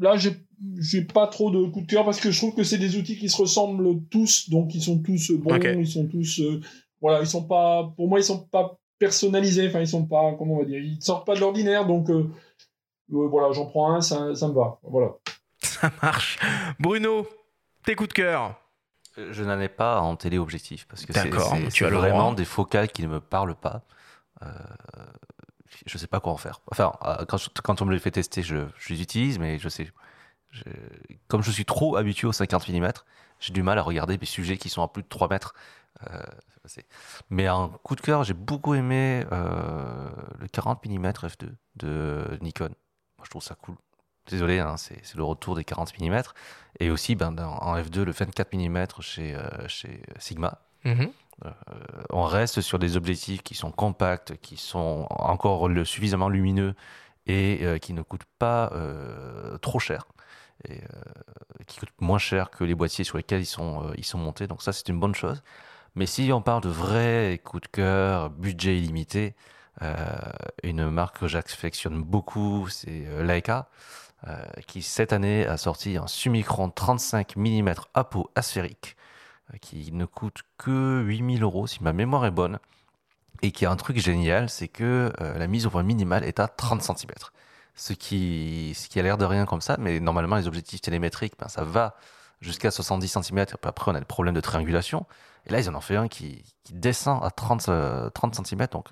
là, j'ai pas trop de coup de cœur parce que je trouve que c'est des outils qui se ressemblent tous. Donc, ils sont tous bons, ils sont tous. Euh, voilà, ils sont pas. Pour moi, ils sont pas personnalisés. Enfin, ils sont pas. Comment on va dire Ils sortent pas de l'ordinaire. Donc, voilà, j'en prends un, ça, ça me va. Voilà. Ça marche. Bruno, tes coups de cœur Je n'en ai pas en téléobjectif parce que c'est vraiment des focales qui ne me parlent pas. Euh, je sais pas quoi en faire. Enfin, euh, quand, on me les fait tester, je, les utilise, mais je sais. comme je suis trop habitué aux 50 mm, j'ai du mal à regarder des sujets qui sont à plus de 3 mètres. Euh, mais un coup de cœur, j'ai beaucoup aimé euh, le 40 mm f2 de Nikon. Moi, je trouve ça cool. Désolé, hein, c'est le retour des 40 mm. Et aussi, ben, en F2, le 24 mm chez, euh, chez Sigma. Mhm. Euh, on reste sur des objectifs qui sont compacts, qui sont encore suffisamment lumineux et euh, qui ne coûtent pas trop cher. Qui coûtent moins cher que les boîtiers sur lesquels ils sont, montés. Donc ça, c'est une bonne chose. Mais si on parle de vrai coup de cœur, budget illimité, une marque que j'affectionne beaucoup, c'est Leica. Euh, qui cette année a sorti un Summicron 35 mm à peau asphérique, euh, qui ne coûte que 8000 euros si ma mémoire est bonne, et qui a un truc génial, c'est que euh, la mise au point minimale est à 30 cm. Ce qui, ce qui a l'air de rien comme ça, mais normalement les objectifs télémétriques, ben, ça va jusqu'à 70 cm, et après on a le problème de triangulation, et là ils en ont fait un qui, descend à 30, 30 cm, donc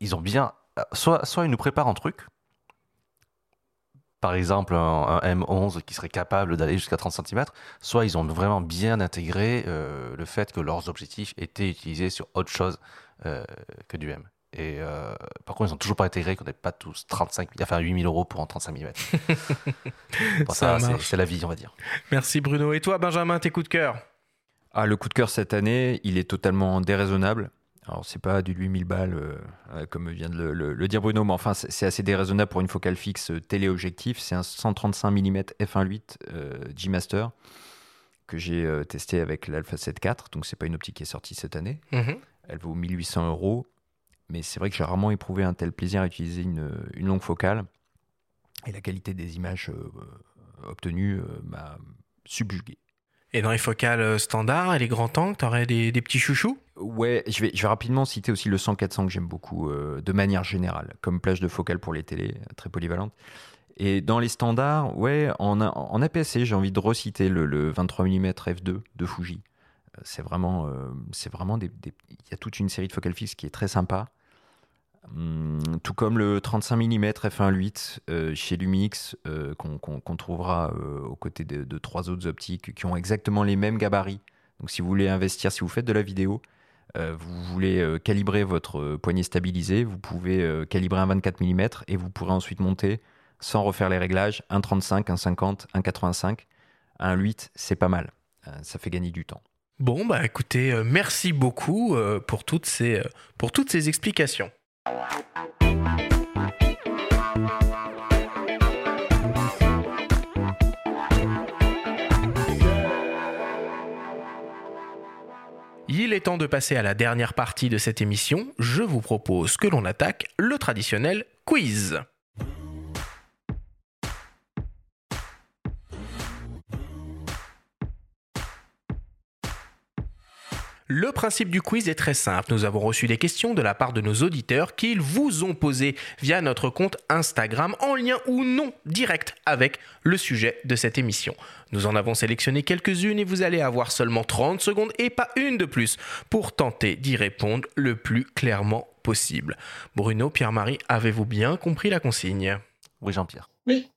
ils ont bien... Soit, soit ils nous préparent un truc, par exemple un, M11 qui serait capable d'aller jusqu'à 30 cm, soit ils ont vraiment bien intégré euh, le fait que leurs objectifs étaient utilisés sur autre chose euh, que du M. Et euh, par contre, ils n'ont toujours pas intégré qu'on n'ait pas tous 35 000, enfin 8000 euros pour un 35 mm. ça, c'est la vie, on va dire. Merci Bruno. Et toi, Benjamin, tes coups de cœur? Ah, Le coup de cœur cette année, il est totalement déraisonnable. Alors, c'est pas du 8000 balles, euh, euh, comme vient de le, dire Bruno, mais enfin, c'est assez déraisonnable pour une focale fixe euh, téléobjectif. C'est un 135 mm f1.8 G-Master que j'ai testé avec l'Alpha 7 IV. Donc, c'est pas une optique qui est sortie cette année. Mhm. Elle vaut 1800 euros. Mais c'est vrai que j'ai rarement éprouvé un tel plaisir à utiliser une, une longue focale. Et la qualité des images obtenues m'a subjugué. Et dans les focales euh, standards et les grands angles, tu aurais des, petits chouchous? Ouais, je vais, rapidement citer aussi le 100-400 que j'aime beaucoup, euh, de manière générale, comme plage de focale pour les télés, très polyvalente. Et dans les standards, ouais, en, en APS-C, j'ai envie de reciter le, 23 mm f2 de Fuji. Euh, c'est vraiment, c'est vraiment des, il y a toute une série de focales fixes qui est très sympa. Hum, tout comme le 35 mm f1.8 chez Lumix, euh, qu'on trouvera euh, aux côtés de, trois autres optiques qui ont exactement les mêmes gabarits. Donc si vous voulez investir, si vous faites de la vidéo, euh, vous voulez calibrer votre poignet stabilisé, vous pouvez calibrer un 24 mm et vous pourrez ensuite monter sans refaire les réglages, un 35, un 50, un 85. Un 8, c'est pas mal. ça fait gagner du temps. Bon, bah écoutez, merci beaucoup pour, toutes ces, pour toutes ces explications. Il est temps de passer à la dernière partie de cette émission. Je vous propose que l'on attaque le traditionnel quiz. Le principe du quiz est très simple. Nous avons reçu des questions de la part de nos auditeurs qu'ils vous ont posées via notre compte Instagram en lien ou non direct avec le sujet de cette émission. Nous en avons sélectionné quelques-unes et vous allez avoir seulement 30 secondes et pas une de plus pour tenter d'y répondre le plus clairement possible. Bruno, Pierre-Marie, avez-vous bien compris la consigne? Oui, Jean-Pierre. Oui.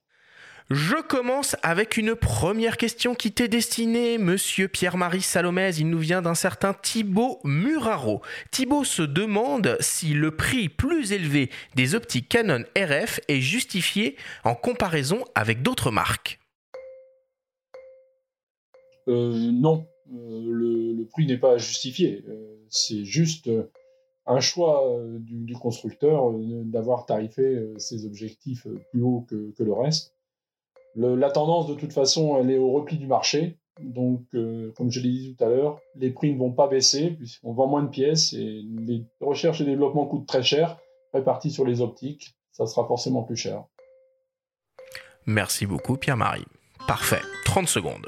Je commence avec une première question qui t'est destinée, monsieur Pierre-Marie Salomès. Il nous vient d'un certain Thibaut Muraro. Thibaut se demande si le prix plus élevé des optiques Canon RF est justifié en comparaison avec d'autres marques. Euh, non, euh, le, prix n'est pas justifié. Euh, c'est juste un choix du, constructeur d'avoir tarifé ses objectifs plus haut que le reste la tendance, de toute façon, elle est au repli du marché. Donc, euh, comme je l'ai dit tout à l'heure, les prix ne vont pas baisser puisqu'on vend moins de pièces et les recherches et développement coûtent très cher. Répartis sur les optiques, ça sera forcément plus cher. Merci beaucoup, Pierre-Marie. Parfait. 30 secondes.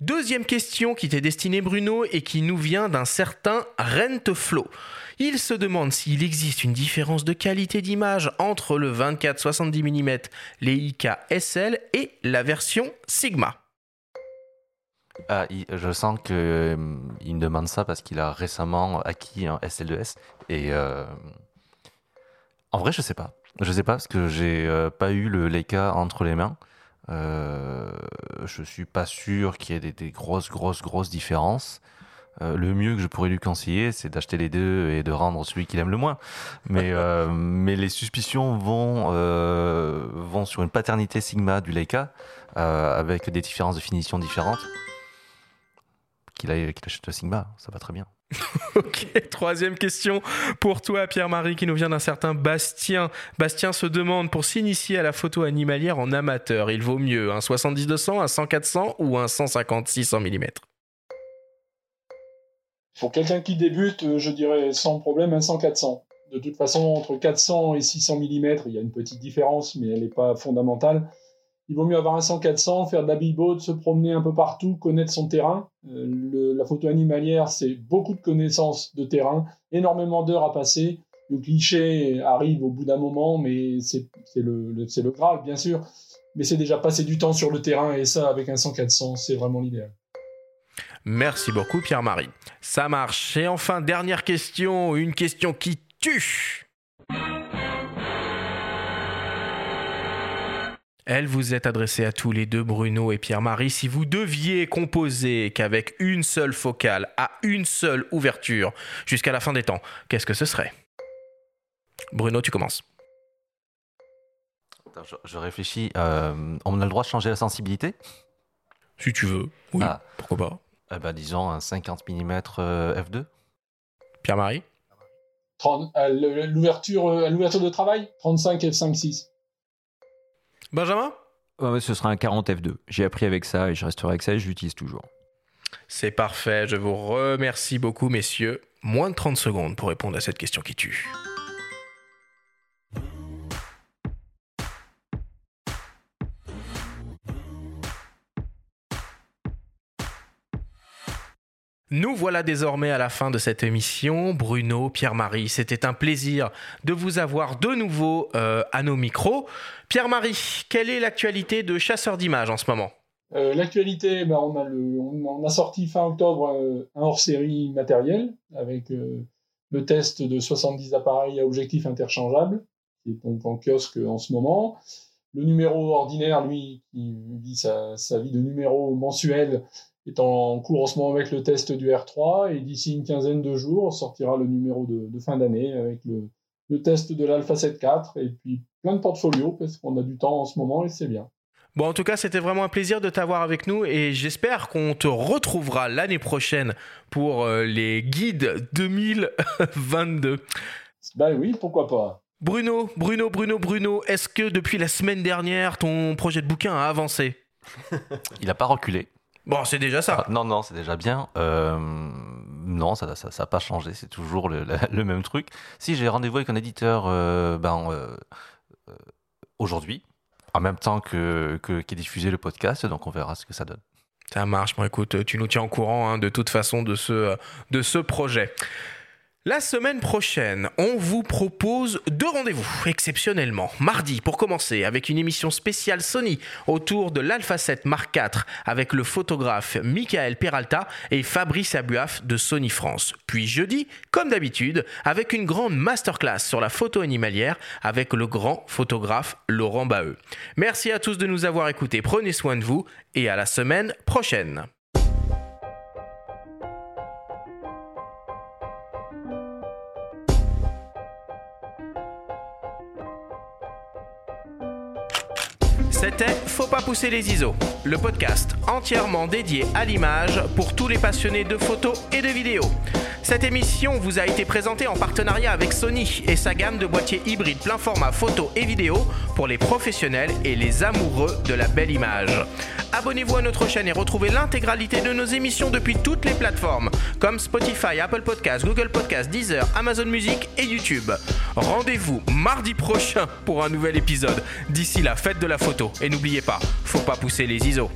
Deuxième question qui t'est destinée, Bruno, et qui nous vient d'un certain Renteflow. Il se demande s'il existe une différence de qualité d'image entre le 24-70 mm Leica SL et la version Sigma. Ah, je sens qu'il euh, me demande ça parce qu'il a récemment acquis un SL2S. Et euh, en vrai, je sais pas. Je sais pas parce que j'ai euh, pas eu le Leica entre les mains. Je suis pas sûr qu'il y ait des, grosses, grosses, grosses différences. Euh, le mieux que je pourrais lui conseiller, c'est d'acheter les deux et de rendre celui qu'il aime le moins. Mais, euh, mais les suspicions vont, euh, vont sur une paternité Sigma du Leica, avec des différences de finition différentes. Qu'il achète le Sigma, ça va très bien. ok, troisième question pour toi, Pierre-Marie, qui nous vient d'un certain Bastien. Bastien se demande pour s'initier à la photo animalière en amateur, il vaut mieux un 70-200, un 100-400 ou un 150-600 mm pour quelqu'un qui débute, euh, je dirais sans problème un 100-400. De toute façon, entre 400 et 600 mm, il y a une petite différence, mais elle n'est pas fondamentale. Il vaut mieux avoir un 100-400, faire de la boat, se promener un peu partout, connaître son terrain. Euh, la photo animalière, c'est beaucoup de connaissances de terrain, énormément d'heures à passer. Le cliché arrive au bout d'un moment, mais c'est le, le, le Graal, bien sûr. Mais c'est déjà passer du temps sur le terrain, et ça, avec un 100-400, c'est vraiment l'idéal. Merci beaucoup Pierre-Marie. Ça marche. Et enfin, dernière question, une question qui tue. Elle vous est adressée à tous les deux, Bruno et Pierre-Marie. Si vous deviez composer qu'avec une seule focale, à une seule ouverture, jusqu'à la fin des temps, qu'est-ce que ce serait? Bruno, tu commences. je, réfléchis. Euh, on a le droit de changer la sensibilité? Si tu veux. Oui, ah. pourquoi pas eh ben, disons un 50 mm f2. Pierre-Marie? À l'ouverture, à l'ouverture de travail? 35 f5.6. Benjamin Ce sera un 40 f2. J'ai appris avec ça et je resterai avec ça et je l'utilise toujours. C'est parfait. Je vous remercie beaucoup, messieurs. Moins de 30 secondes pour répondre à cette question qui tue. Nous voilà désormais à la fin de cette émission. Bruno, Pierre-Marie, c'était un plaisir de vous avoir de nouveau euh, à nos micros. Pierre-Marie, quelle est l'actualité de Chasseur d'images en ce moment? Euh, L'actualité, bah, on, a sorti fin octobre euh, un hors-série matériel avec le test de 70 appareils à objectifs interchangeables, qui est donc en kiosque en ce moment. Le numéro ordinaire, lui, qui vit sa vie de numéro mensuel, est en cours en ce moment avec le test du R3 et d'ici une quinzaine de jours sortira le numéro de, fin d'année avec le, test de l'Alpha 7.4 et puis plein de portfolios parce qu'on a du temps en ce moment et c'est bien. Bon, en tout cas, c'était vraiment un plaisir de t'avoir avec nous et j'espère qu'on te retrouvera l'année prochaine pour euh, les guides 2022. Ben oui, pourquoi pas. Bruno, Bruno, Bruno, Bruno, est-ce que depuis la semaine dernière, ton projet de bouquin a avancé? Il n'a pas reculé. Bon, c'est déjà ça. Ah, non, non, c'est déjà bien. Euh, non, ça n'a ça, pas changé, c'est toujours le, même truc. Si j'ai rendez-vous avec un éditeur euh, ben, euh, aujourd'hui, en même temps que, que, qu'est diffusé le podcast, donc on verra ce que ça donne. Ça marche. Bon, écoute, tu nous tiens au courant hein, de toute façon de ce, de ce projet. La semaine prochaine, on vous propose deux rendez-vous exceptionnellement. Mardi, pour commencer, avec une émission spéciale Sony autour de l'Alpha 7 Mark IV avec le photographe Michael Peralta et Fabrice Abuaf de Sony France. Puis jeudi, comme d'habitude, avec une grande masterclass sur la photo animalière avec le grand photographe Laurent Baheux. Merci à tous de nous avoir écoutés. Prenez soin de vous et à la semaine prochaine. C'était Faut pas pousser les ISO, le podcast entièrement dédié à l'image pour tous les passionnés de photos et de vidéos. Cette émission vous a été présentée en partenariat avec Sony et sa gamme de boîtiers hybrides plein format photo et vidéo pour les professionnels et les amoureux de la belle image. Abonnez-vous à notre chaîne et retrouvez l'intégralité de nos émissions depuis toutes les plateformes comme Spotify, Apple Podcasts, Google Podcasts, Deezer, Amazon Music et YouTube. Rendez-vous mardi prochain pour un nouvel épisode. D'ici la fête de la photo. Et n'oubliez pas, faut pas pousser les ISO.